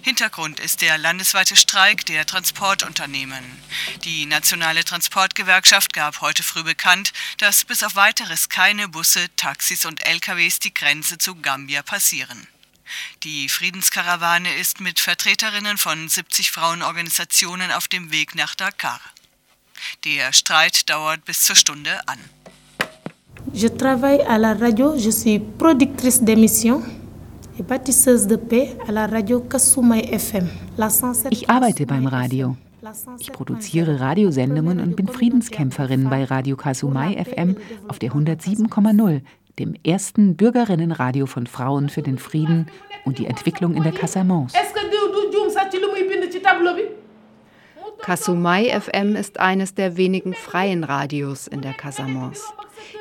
Hintergrund ist der landesweite Streik der Transportunternehmen. Die nationale Transportgewerkschaft gab heute früh bekannt, dass bis auf weiteres keine Busse, Taxis und LKWs die Grenze zu Gambia passieren. Die Friedenskarawane ist mit Vertreterinnen von 70 Frauenorganisationen auf dem Weg nach Dakar. Der Streit dauert bis zur Stunde an. Je travaille à la radio, je suis productrice d'émissions. Ich arbeite beim Radio. Ich produziere Radiosendungen und bin Friedenskämpferin bei Radio Kasumai FM auf der 107,0, dem ersten Bürgerinnenradio von Frauen für den Frieden und die Entwicklung in der Casamance. Kasumai FM ist eines der wenigen freien Radios in der Casamance.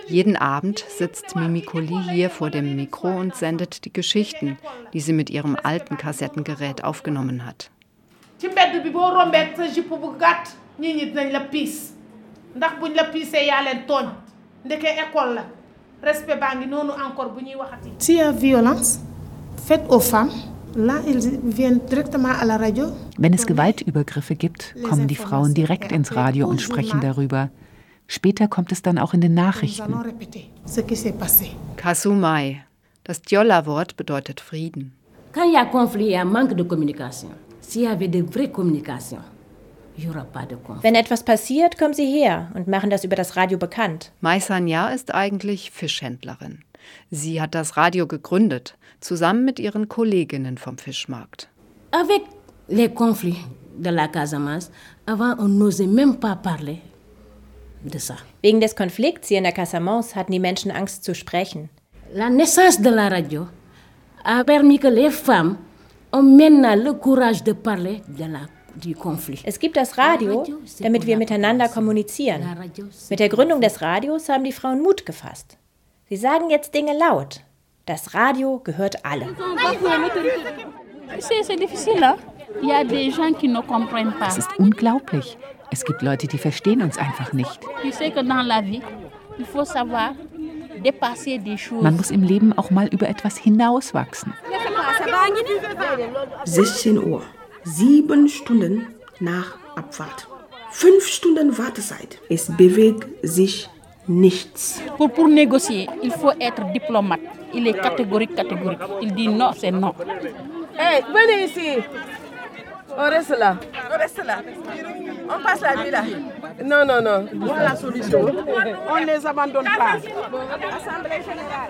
Jeden Abend sitzt Mimikoli hier vor dem Mikro und sendet die Geschichten, die sie mit ihrem alten Kassettengerät aufgenommen hat. S'il y a violence faite aux femmes, Wenn es Gewaltübergriffe gibt, kommen die Frauen direkt ins Radio und sprechen darüber. Später kommt es dann auch in den Nachrichten. Kasumai. Das Djolla-Wort bedeutet Frieden. Wenn etwas passiert, kommen sie her und machen das über das Radio bekannt. Maisanya ist eigentlich Fischhändlerin. Sie hat das Radio gegründet, zusammen mit ihren Kolleginnen vom Fischmarkt. Avec les conflits de la Casamance, avant on n'osait même pas parler Wegen des Konflikts hier in der Casamance hatten die Menschen Angst zu sprechen. La naissance de la radio a permis que les femmes ont maintenant le courage de parler de la du Konflikt. Es gibt das Radio, damit wir miteinander kommunizieren. Mit der Gründung des Radios haben die Frauen Mut gefasst. Sie sagen jetzt Dinge laut. Das Radio gehört alle. Es ist unglaublich. Es gibt Leute, die verstehen uns einfach nicht. Man muss im Leben auch mal über etwas hinauswachsen. 16 Uhr, sieben Stunden nach Abfahrt. Fünf Stunden Wartezeit. Es bewegt sich nichts. Pour, pour négocier, il faut être diplomate. Il est catégorique, catégorique. Il dit non, c'est non. Hey, venez ici. On reste là. On reste là. On passe la nuit là. Non, non, non. Voilà la solution. On ne les abandonne pas.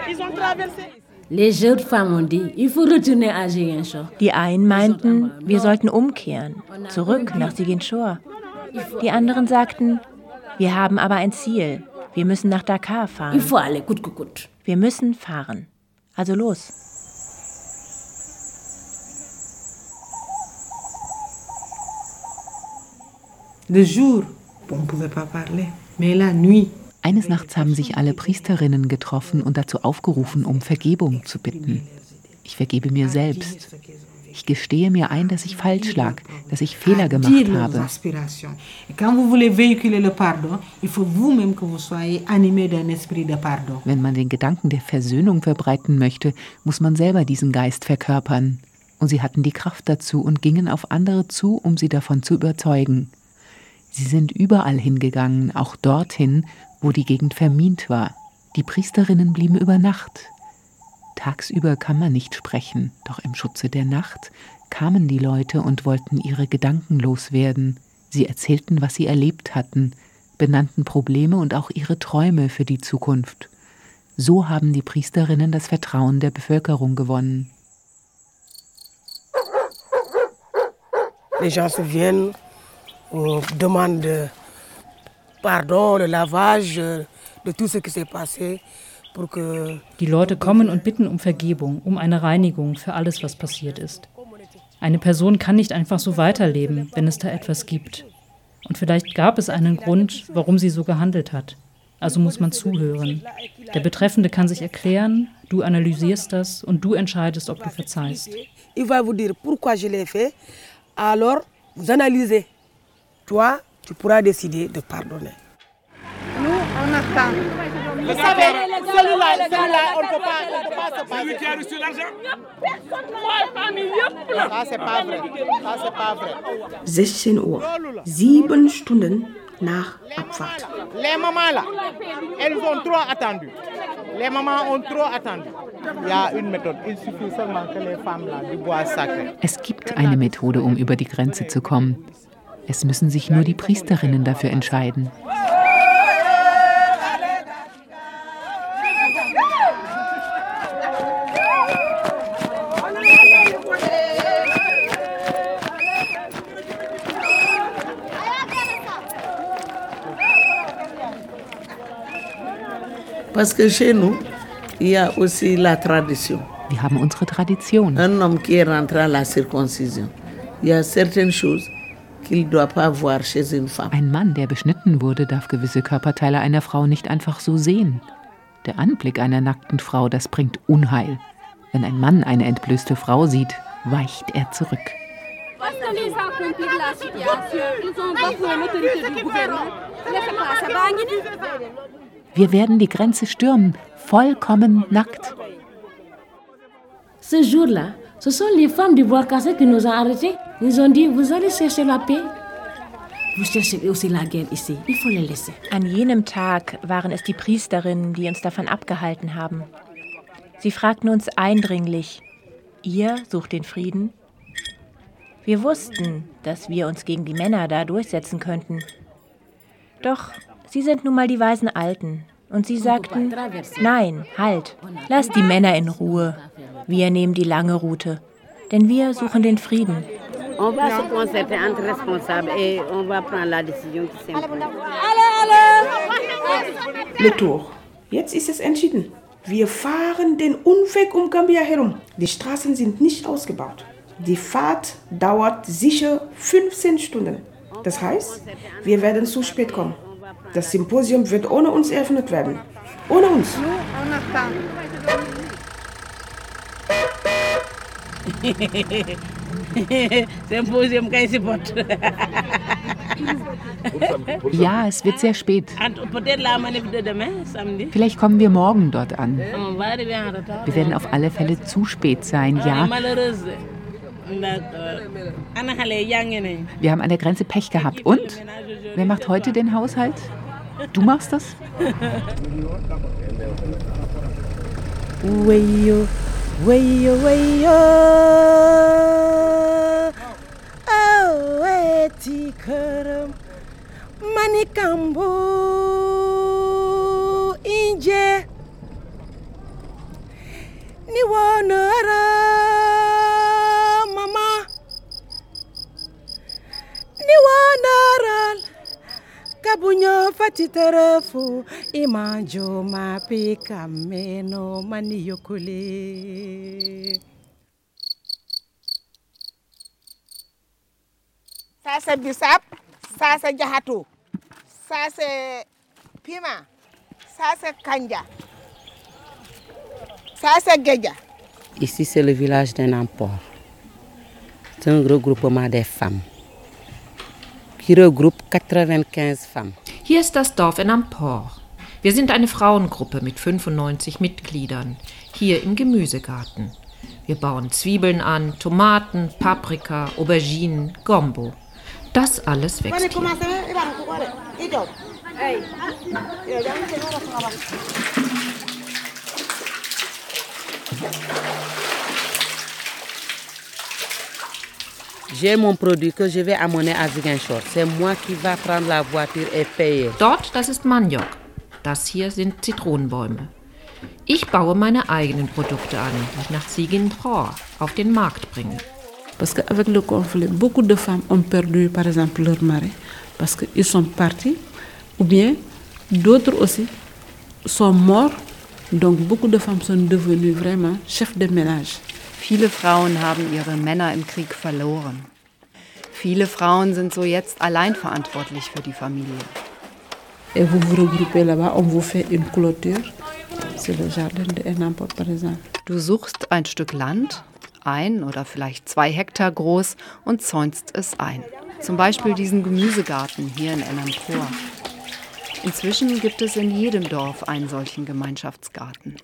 Ils ont traversé. Les jeunes femmes ont dit, il faut retourner à Ziguinchor. Die einen meinten, wir sollten umkehren, zurück nach Ziguinchor. Die anderen sagten, wir haben aber ein Ziel. Wir müssen nach Dakar fahren. Wir müssen fahren. Also los. Le jour, on ne pouvait pas parler, mais la nuit. Eines Nachts haben sich alle Priesterinnen getroffen und dazu aufgerufen, um Vergebung zu bitten. Ich vergebe mir selbst. Ich gestehe mir ein, dass ich falsch lag, dass ich Fehler gemacht habe. de pardon. Wenn man den Gedanken der Versöhnung verbreiten möchte, muss man selber diesen Geist verkörpern. Und sie hatten die Kraft dazu und gingen auf andere zu, um sie davon zu überzeugen. Sie sind überall hingegangen, auch dorthin, wo die Gegend vermint war. Die Priesterinnen blieben über Nacht. Tagsüber kann man nicht sprechen, doch im Schutze der Nacht kamen die Leute und wollten ihre Gedanken loswerden. Sie erzählten, was sie erlebt hatten, benannten Probleme und auch ihre Träume für die Zukunft. So haben die Priesterinnen das Vertrauen der Bevölkerung gewonnen. Les gens viennent, on demande de pardon, le lavage, de tout ce qui s'est passé Die Leute kommen und bitten um Vergebung, um eine Reinigung für alles, was passiert ist. Eine Person kann nicht einfach so weiterleben, wenn es da etwas gibt. Und vielleicht gab es einen Grund, warum sie so gehandelt hat. Also muss man zuhören. Der Betreffende kann sich erklären, du analysierst das und du entscheidest, ob du verzeihst. il va vous dire pourquoi je l'ai fait. Alors, vous analysez. Toi, tu pourras décider de pardonner. Nous, on attend. Vous savez, celui-là, celui-là, on ne peut pas, on peut pas se passer. Celui qui a reçu l'argent Ça, c'est pas vrai. Ça, c'est pas vrai. 16 Uhr, sieben Stunden nach Abfahrt. Les mamans là, elles ont trop attendu. Les mamans ont trop attendu. Es gibt eine Methode, um über die Grenze zu kommen. Es müssen sich nur die Priesterinnen dafür entscheiden. Parce que chez nous, il y a aussi la tradition. Wir haben unsere Tradition. Un homme qui est rentré à la circoncision, il y a certaines choses qu'il ne doit pas voir chez une femme. Ein Mann, der beschnitten wurde, darf gewisse Körperteile einer Frau nicht einfach so sehen. Der Anblick einer nackten Frau, das bringt Unheil. Wenn ein Mann eine entblößte Frau sieht, weicht er zurück. Wir werden die Grenze stürmen, vollkommen nackt. Ce jour-là, ce sont les femmes du bois cassé qui nous ont arrêtés. Ils ont dit, vous allez chercher la paix. Vous cherchez aussi la guerre ici. Il faut les laisser. An jenem Tag waren es die Priesterinnen, die uns davon abgehalten haben. Sie fragten uns eindringlich, ihr sucht den Frieden? Wir wussten, dass wir uns gegen die Männer da durchsetzen könnten. Doch sie sind nun mal die weisen Alten. Und sie sagten, nein, halt, lass die Männer in Ruhe. Wir nehmen die lange Route, denn wir suchen den Frieden. On va se concerter entre responsables et on va prendre la décision qui s'impose. Le Tour. Jetzt ist es entschieden. Wir fahren den Umweg um Gambia herum. Die Straßen sind nicht ausgebaut. Die Fahrt dauert sicher 15 Stunden. Das heißt, wir werden zu spät kommen. Das Symposium wird ohne uns eröffnet werden. Ohne uns. Symposium. Ja, es wird sehr spät. Vielleicht kommen wir morgen dort an. Wir werden auf alle Fälle zu spät sein, ja. nañ. Wir haben an der Grenze Pech gehabt. Und? Wer macht heute den Haushalt? Du machst das? Wayo, wayo, wayo. Oh, eti karam. Manikambo. Inje. Ni wanara. Mama. Ni wanara. Kabunyo fati terefu. Imanjo mapi kameno mani yokule. Ça c'est bissap, ça c'est jahatou, ça c'est piment, ça c'est kanja, ça c'est geja. Ici, c'est le village d'un emport. C'est un regroupement des femmes qui regroupe 95 femmes. Hier ist das Dorf in Amport. Wir sind eine Frauengruppe mit 95 Mitgliedern, hier im Gemüsegarten. Wir bauen Zwiebeln an, Tomaten, Paprika, Auberginen, Gombo. Das alles wächst hier. J'ai mon produit que je vais amener à Ziguinchor. C'est moi qui va prendre la voiture et payer. Dort, das ist Maniok. Das hier sind Zitronenbäume. Ich baue meine eigenen Produkte an, die ich nach Ziguinchor auf den Markt bringe. Parce qu'avec le conflit, beaucoup de femmes ont perdu, par exemple, leur mari, parce qu'ils sont partis, ou bien d'autres aussi sont morts. Donc beaucoup de femmes sont devenues vraiment chefs de ménage. Viele Frauen haben ihre Männer im Krieg verloren. Viele Frauen sind so jetzt allein verantwortlich für die Familie. Et vous vous regroupez là-bas, on vous fait une clôture. C'est le jardin de Enamport, par exemple. Du suchst ein Stück Land, ein oder vielleicht zwei Hektar groß, und zäunst es ein. Zum Beispiel diesen Gemüsegarten hier in Enampor. Inzwischen gibt es in jedem Dorf einen solchen Gemeinschaftsgarten.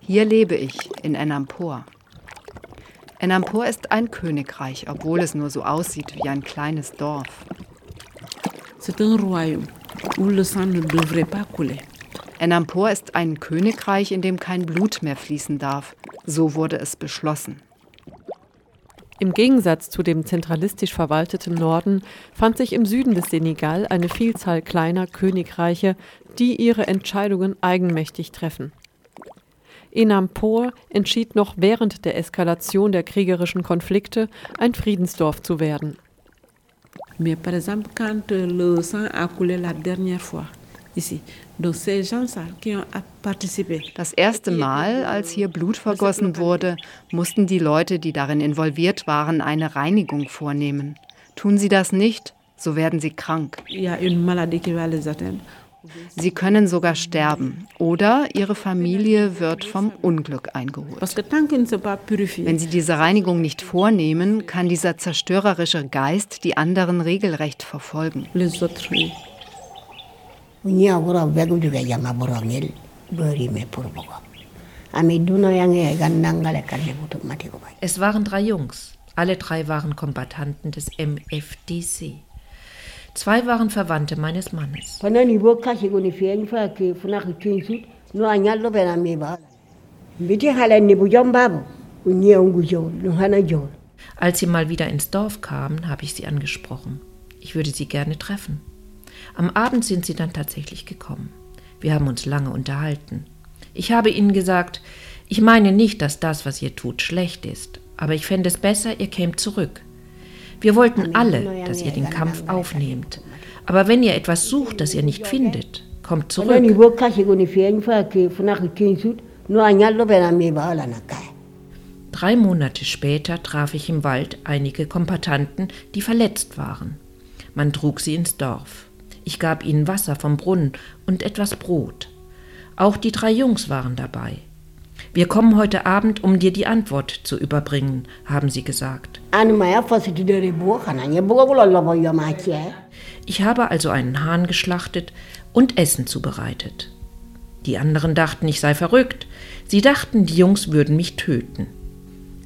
Hier lebe ich, in Enampor. Enampor ist ein Königreich, obwohl es nur so aussieht wie ein kleines Dorf. C'est un royaume où le sang ne devrait pas couler. Enampor ist ein Königreich, in dem kein Blut mehr fließen darf. So wurde es beschlossen. Im Gegensatz zu dem zentralistisch verwalteten Norden fand sich im Süden des Senegal eine Vielzahl kleiner Königreiche, die ihre Entscheidungen eigenmächtig treffen. Enampor entschied noch während der Eskalation der kriegerischen Konflikte, ein Friedensdorf zu werden. Mais par exemple, quand le sang a coulé la dernière fois, ici. Das erste Mal, als hier Blut vergossen wurde, mussten die Leute, die darin involviert waren, eine Reinigung vornehmen. Tun sie das nicht, so werden sie krank. Sie können sogar sterben oder ihre Familie wird vom Unglück eingeholt. Wenn sie diese Reinigung nicht vornehmen, kann dieser zerstörerische Geist die anderen regelrecht verfolgen. Es waren drei Jungs. Alle drei waren Kombattanten des MFDC. Zwei waren Verwandte meines Mannes. Als sie mal wieder ins Dorf kamen, habe ich sie angesprochen. Ich würde sie gerne treffen. Am Abend sind sie dann tatsächlich gekommen. Wir haben uns lange unterhalten. Ich habe ihnen gesagt, ich meine nicht, dass das, was ihr tut, schlecht ist, aber ich fände es besser, ihr kämt zurück. Wir wollten alle, dass ihr den Kampf aufnehmt. Aber wenn ihr etwas sucht, das ihr nicht findet, kommt zurück. Drei Monate später traf ich im Wald einige Kombattanten, die verletzt waren. Man trug sie ins Dorf. Ich gab ihnen Wasser vom Brunnen und etwas Brot. Auch die drei Jungs waren dabei. Wir kommen heute Abend, um dir die Antwort zu überbringen, haben sie gesagt. Ich habe also einen Hahn geschlachtet und Essen zubereitet. Die anderen dachten, ich sei verrückt. Sie dachten, die Jungs würden mich töten.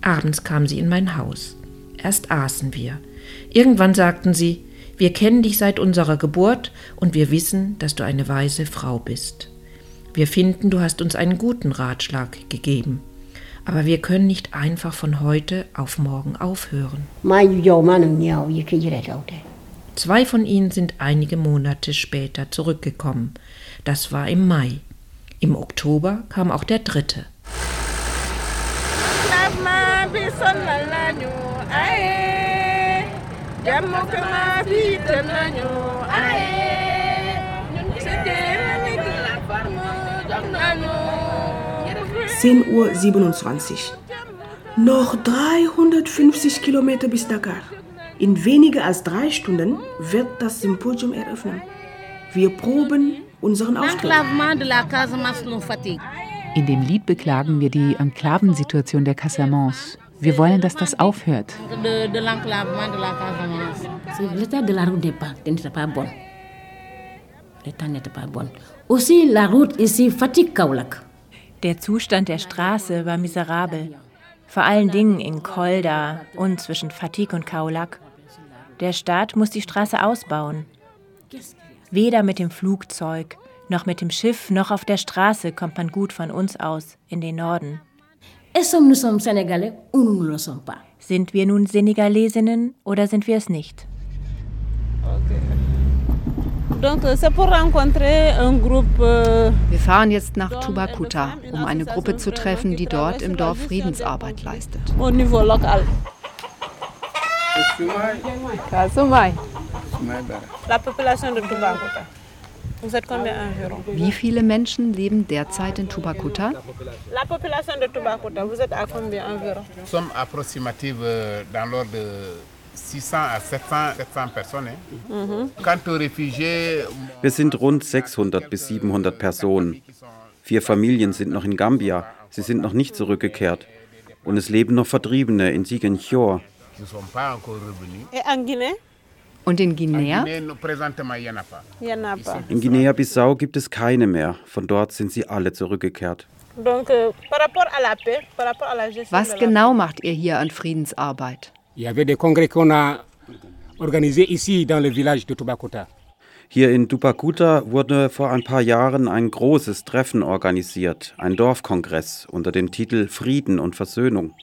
Abends kamen sie in mein Haus. Erst aßen wir. Irgendwann sagten sie, wir kennen dich seit unserer Geburt und wir wissen, dass du eine weise Frau bist. Wir finden, du hast uns einen guten Ratschlag gegeben. Aber wir können nicht einfach von heute auf morgen aufhören. Zwei von ihnen sind einige Monate später zurückgekommen. Das war im Mai. Im Oktober kam auch der dritte. Zehn Uhr 27. Noch 350 Kilometer bis Dakar. In weniger als drei Stunden wird das Symposium eröffnen. Wir proben unseren Auftritt. In dem Lied beklagen wir die Enklavensituation der Casamance. Wir wollen, dass das aufhört. Der Zustand der Straße war miserabel. Vor allen Dingen in Kolda und zwischen Fatik und Kaulak. Der Staat muss die Straße ausbauen. Weder mit dem Flugzeug, noch mit dem Schiff, noch auf der Straße kommt man gut von uns aus in den Norden. Sind wir nun Senegalesinnen oder sind wir es nicht? Wir fahren jetzt nach Tubacuta, um eine Gruppe zu treffen, die dort im Dorf Friedensarbeit leistet. Wie viele Menschen leben derzeit in Tubacuta? Sommes euh, dans l'ordre de 600 à 700, 700 personnes. Mhm. Réfugiés, Wir sind rund 600 bis 700 Personen. Vier Familien sind noch in Gambia. Sie sind noch nicht zurückgekehrt. Und es leben noch Vertriebene in Ziguinchor. Und in Guinea? In Guinea-Bissau gibt es keine mehr. Von dort sind sie alle zurückgekehrt. Euh, Was genau macht ihr hier an Friedensarbeit? Hier in Dupakuta wurde vor ein paar Jahren ein großes Treffen organisiert, ein Dorfkongress unter dem Titel Frieden und Versöhnung.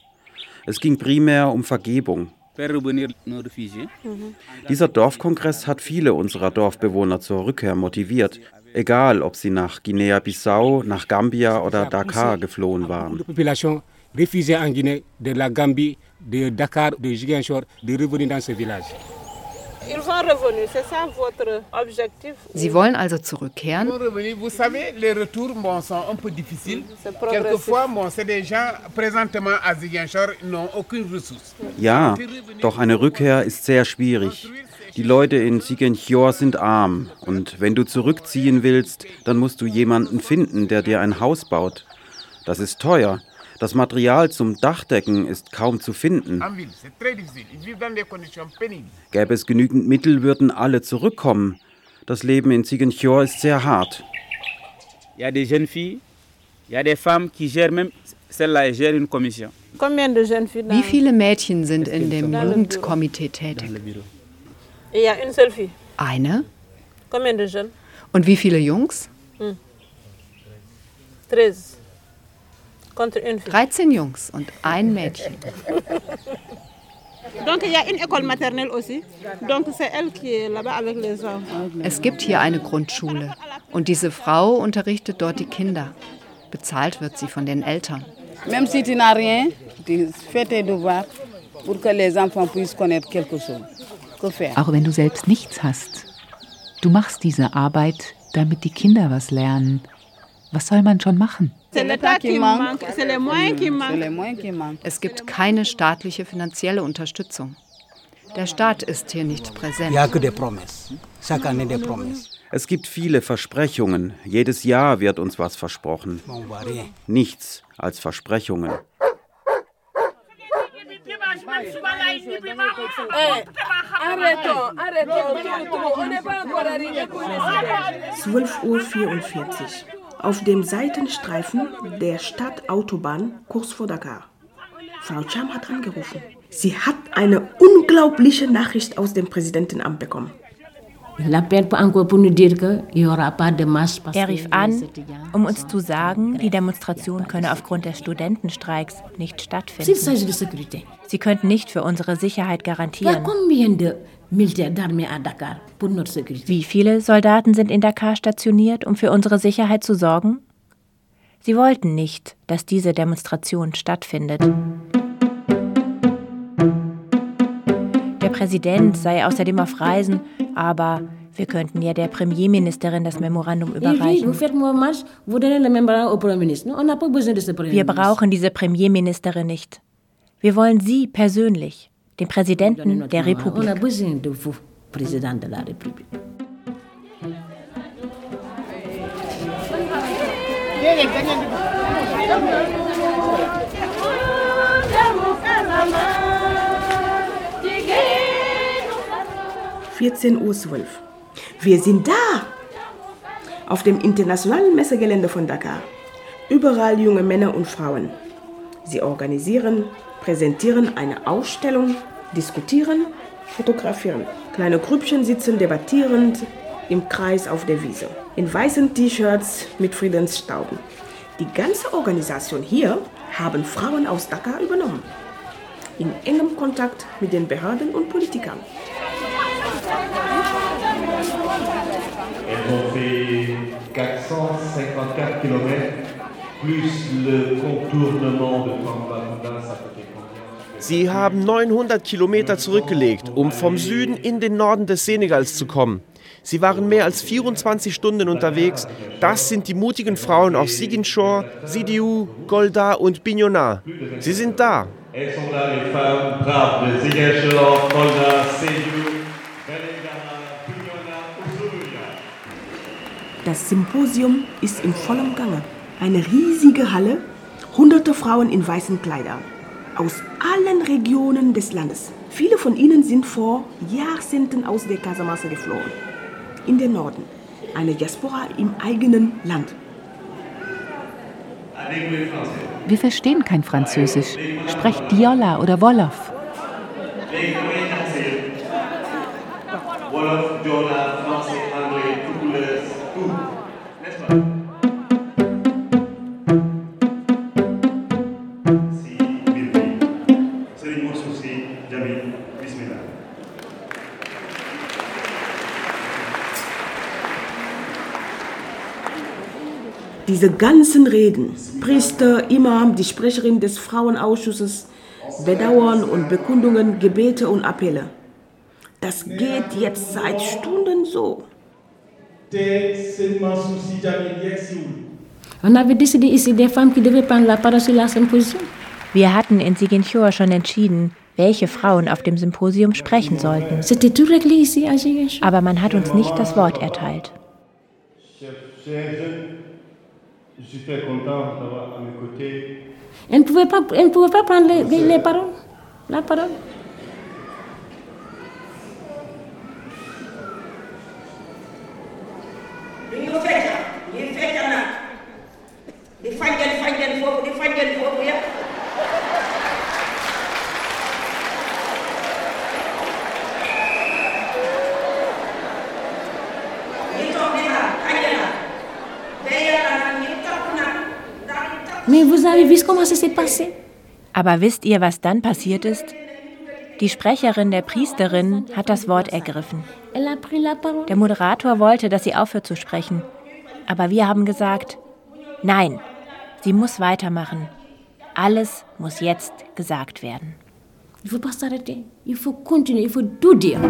Es ging primär um Vergebung. Réfugiés. Dieser Dorfkongress hat viele unserer Dorfbewohner zur Rückkehr motiviert, egal ob sie nach Guinea-Bissau, nach Gambia oder Dakar geflohen waren. Réfugiée en Guinée, de la Gambie, de Dakar, de Ziguinchor, de revenir dans ce village. Sie wollen also zurückkehren? Pour revenir, vous savez, les retours bon, sont un peu difficiles. progressif. Quelquefois, bon, c'est des gens présentement à Ziguinchor, ils n'ont aucune ressource. Ja, doch eine Rückkehr ist sehr schwierig. Die Leute in Ziguinchor sind arm und wenn du zurückziehen willst, dann musst du jemanden finden, der dir ein Haus baut. Das ist teuer. Das Material zum Dachdecken ist kaum zu finden. Gäbe es genügend Mittel, würden alle zurückkommen. Das Leben in Ziguinchor ist sehr hart. Jeunes filles, femmes qui gèrent même, celle-là, gère une commission. Wie viele Mädchen sind in dem Jugendkomitee tätig? Eine? Und wie viele Jungs? Hmm. 13. Contre une fille. 13 Jungs und ein Mädchen. Es gibt hier eine Grundschule und diese Frau unterrichtet dort die Kinder. Bezahlt wird sie von den Eltern. Même si tu n'as rien, tu fais tes devoirs pour que les enfants puissent connaître quelque chose. Que faire Auch wenn du selbst nichts hast. Du machst diese Arbeit, damit die Kinder was lernen. Was soll man schon machen? C'est l'État qui manque, c'est les moyens qui manquent. Es gibt keine staatliche finanzielle Unterstützung. Der Staat ist hier nicht präsent. Es gibt viele Versprechungen. Jedes Jahr wird uns was versprochen. Nichts als Versprechungen. Arrêtons, arrêtons, tout, tout, on n'est pas encore arrivé pour décider. 12.44 Uhr. Auf dem Seitenstreifen der Stadtautobahn kurz vor Dakar. Frau Cham hat angerufen. Sie hat eine unglaubliche Nachricht aus dem Präsidentenamt bekommen. Er rief an, um uns zu sagen, die Demonstration könne aufgrund des Studentenstreiks nicht stattfinden. Sie könnten nicht für unsere Sicherheit garantieren. Wie viele Soldaten sind in Dakar stationiert, um für unsere Sicherheit zu sorgen? Sie wollten nicht, dass diese Demonstration stattfindet. Der Präsident sei außerdem auf Reisen, aber wir könnten ja der Premierministerin das Memorandum vous überreichen. Wir brauchen diese Premierministerin nicht. Wir wollen Sie persönlich, den Präsidenten der Republik. 14.12 Uhr. Wir sind da! Auf dem internationalen Messegelände von Dakar. Überall junge Männer und Frauen. Sie organisieren, präsentieren eine Ausstellung, diskutieren, fotografieren. Kleine Grüppchen sitzen debattierend im Kreis auf der Wiese. In weißen T-Shirts mit Friedensstauben. Die ganze Organisation hier haben Frauen aus Dakar übernommen. In engem Kontakt mit den Behörden und Politikern. Elles ont fait 454 km, plus le contournement de Tambacounda, ça fait Sie haben 900 Kilometer zurückgelegt, um vom Süden in den Norden des Senegals zu kommen. Sie waren mehr als 24 Stunden unterwegs. Das sind die mutigen Frauen aus Ziguinchor, Sidiou, Golda und Bignona. Sie sind da. Das Symposium ist im vollen Gange. Eine riesige Halle, hunderte Frauen in weißen Kleidern. Aus allen Regionen des Landes. Viele von ihnen sind vor Jahrzehnten aus der Casamance geflohen. In den Norden. Eine Diaspora im eigenen Land. Wir verstehen kein Französisch. Sprecht Diola oder Wolof. Wolof, Jola, français, Diese ganzen Reden, Priester, Imam, die Sprecherin des Frauenausschusses, Bedauern und Bekundungen, Gebete und Appelle. Das geht jetzt seit Stunden so. Wir hatten in Ziguinchor schon entschieden, welche Frauen auf dem Symposium sprechen sollten. Aber man hat uns nicht das Wort erteilt. Je suis très content d'avoir à mes côtés Elle ne pouvait pas, elle ne pouvait pas prendre les, les- les paroles. La parole. di foofu di foofu yëpp Aber wisst ihr, was dann passiert ist? Die Sprecherin der Priesterin hat das Wort ergriffen. Der Moderator wollte, dass sie aufhört zu sprechen. Aber wir haben gesagt, nein, sie muss weitermachen. Alles muss jetzt gesagt werden. Il faut pas s'arrêter. Il faut continuer. Il faut tout dire.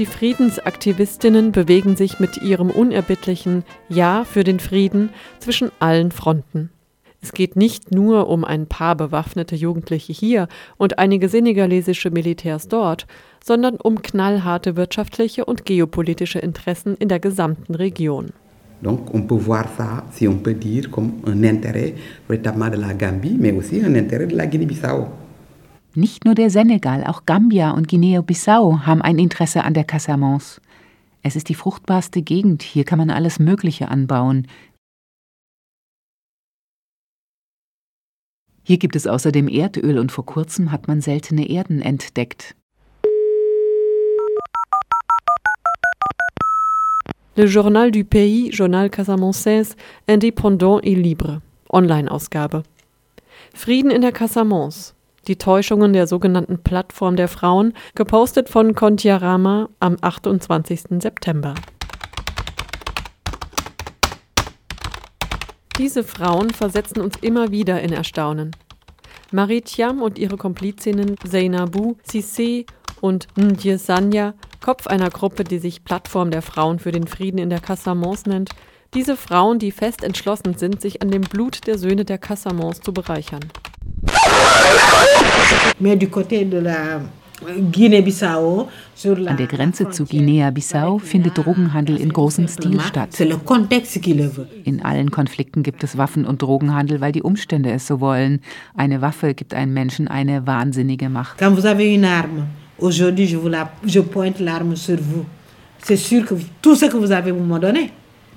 Die Friedensaktivistinnen bewegen sich mit ihrem unerbittlichen Ja für den Frieden zwischen allen Fronten. Es geht nicht nur um ein paar bewaffnete Jugendliche hier und einige senegalesische Militärs dort, sondern um knallharte wirtschaftliche und geopolitische Interessen in der gesamten Region. Donc on peut voir ça, si on peut dire, comme un intérêt véritablement de la Gambie, mais aussi un intérêt de la Guinée-Bissau. Nicht nur der Senegal, auch Gambia und Guinea-Bissau haben ein Interesse an der Casamance. Es ist die fruchtbarste Gegend, hier kann man alles Mögliche anbauen. Hier gibt es außerdem Erdöl und vor kurzem hat man seltene Erden entdeckt. Le Journal du Pays, Journal Casamançaise, indépendant et libre. Online-Ausgabe. Frieden in der Casamance. Die Täuschungen der sogenannten Plattform der Frauen, gepostet von Contiarama am 28. September. Diese Frauen versetzen uns immer wieder in Erstaunen. Marie Thiam und ihre Komplizinnen Zainabou, Cissé und Ndje Sanya, Kopf einer Gruppe, die sich Plattform der Frauen für den Frieden in der Casamance nennt, diese Frauen, die fest entschlossen sind, sich an dem Blut der Söhne der Casamance zu bereichern. Mais du côté de la Guinée-Bissau. An der Grenze zu Guinea-Bissau findet Drogenhandel in großem Stil statt. In allen Konflikten gibt es Waffen- und Drogenhandel, weil die Umstände es so wollen. Eine Waffe gibt einem Menschen eine wahnsinnige Macht. Quand vous avez une arme, aujourd'hui je, vous la, je pointe l'arme sur vous. C'est sûr que tout ce que vous avez, vous me donnez.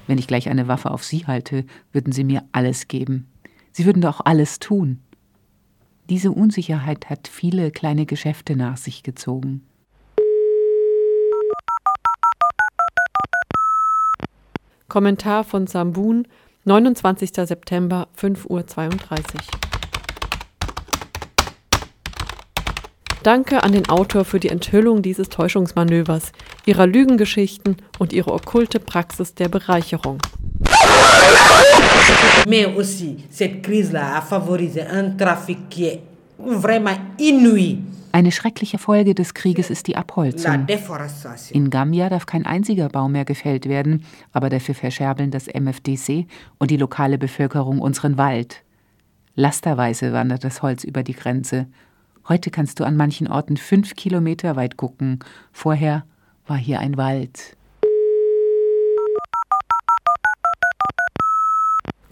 Wenn ich gleich eine Waffe auf Sie halte, würden Sie mir alles geben. Sie würden doch alles tun. Diese Unsicherheit hat viele kleine Geschäfte nach sich gezogen. Kommentar von Sambun, 29. September, 5.32 Uhr. Danke an den Autor für die Enthüllung dieses Täuschungsmanövers, ihrer Lügengeschichten und ihre okkulte Praxis der Bereicherung. Mais aussi, cette crise-là a favorisé un trafic qui est vraiment inouï. Eine schreckliche Folge des Krieges ist die Abholzung. In Gambia darf kein einziger Baum mehr gefällt werden, aber dafür verscherbeln das MFDC und die lokale Bevölkerung unseren Wald. Lasterweise wandert das Holz über die Grenze. Heute kannst du an manchen Orten fünf Kilometer weit gucken. Vorher war hier ein Wald.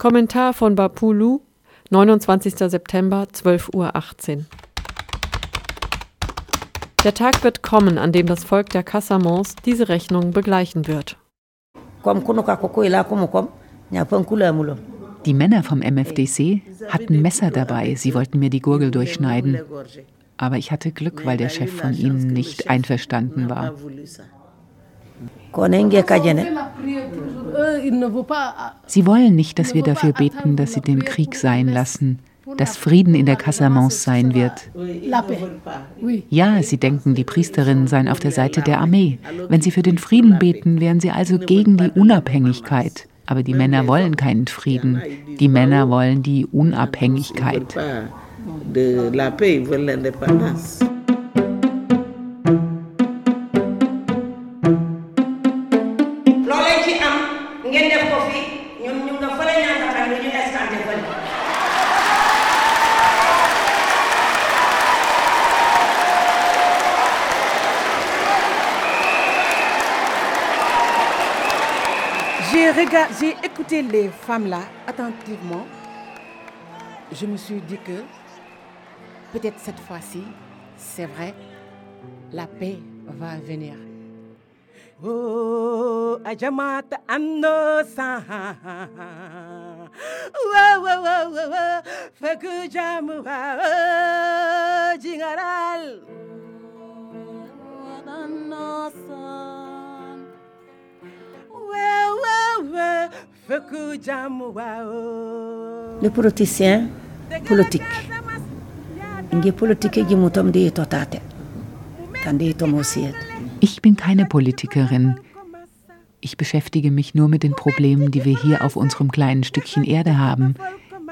Kommentar von Bapulu, 29. September, 12.18 Uhr. Der Tag wird kommen, an dem das Volk der Casamance diese Rechnung begleichen wird. Die Männer vom MFDC hatten Messer dabei, sie wollten mir die Gurgel durchschneiden. Aber ich hatte Glück, weil der Chef von ihnen nicht einverstanden war. Sie wollen nicht, dass wir dafür beten, dass sie den Krieg sein lassen, dass Frieden in der Casamance sein wird. Ja, sie denken, die Priesterinnen seien auf der Seite der Armee. Wenn sie für den Frieden beten, wären sie also gegen die Unabhängigkeit. Aber die Männer wollen keinen Frieden. Die Männer wollen die Unabhängigkeit. J'ai écouté les femmes là attentivement. Je me suis dit que peut-être cette fois-ci, c'est vrai, la paix va venir. Oh, Ajamat Annosa. Wow, wow, wow, wow, wow. Faku Jamua. Oh, Jingaral. Les politiciens politique Ich bin keine Politikerin. Ich beschäftige mich nur mit den Problemen, die wir hier auf unserem kleinen Stückchen Erde haben.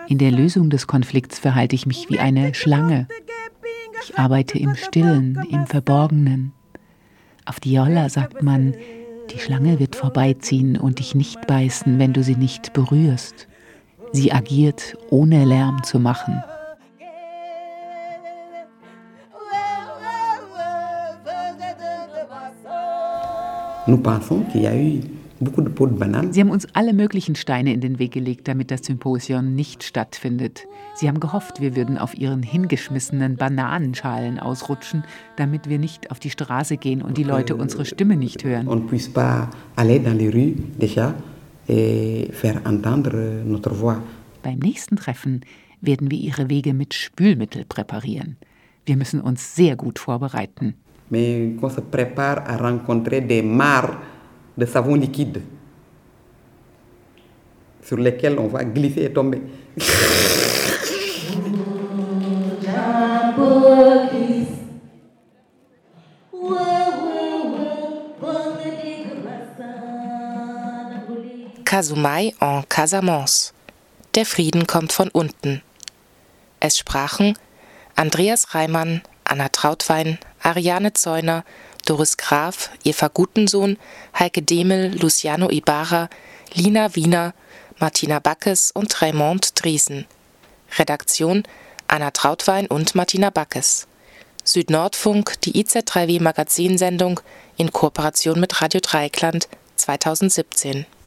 In der Lösung des Konflikts verhalte ich mich wie eine Schlange. Ich arbeite im Stillen, im Verborgenen. Auf Diola sagt man, die Schlange wird vorbeiziehen und dich nicht beißen, wenn du sie nicht berührst. Sie agiert, ohne Lärm zu machen. Sie haben uns alle möglichen Steine in den Weg gelegt, damit das Symposion nicht stattfindet. Sie haben gehofft, wir würden auf ihren hingeschmissenen Bananenschalen ausrutschen, damit wir nicht auf die Straße gehen und die Leute unsere Stimme nicht hören. On puisse pas aller dans les rues déjà et faire entendre notre voix. Beim nächsten Treffen werden wir ihre Wege mit Spülmittel präparieren. Wir müssen uns sehr gut vorbereiten. Mais qu'on se prépare à rencontrer des mares de savon liquide sur lesquels on va glisser et tomber. Kasumai en Casamance. Der Frieden kommt von unten. Es sprachen Andreas Reimann, Anna Trautwein, Ariane Zeuner, Doris Graf, Eva Gutensohn, Heike Demel, Luciano Ibarra, Lina Wiener, Martina Backes und Raymond Driesen. Redaktion Anna Trautwein und Martina Backes. Südnordfunk, die IZ3W Magazinsendung in Kooperation mit Radio Dreieckland 2017.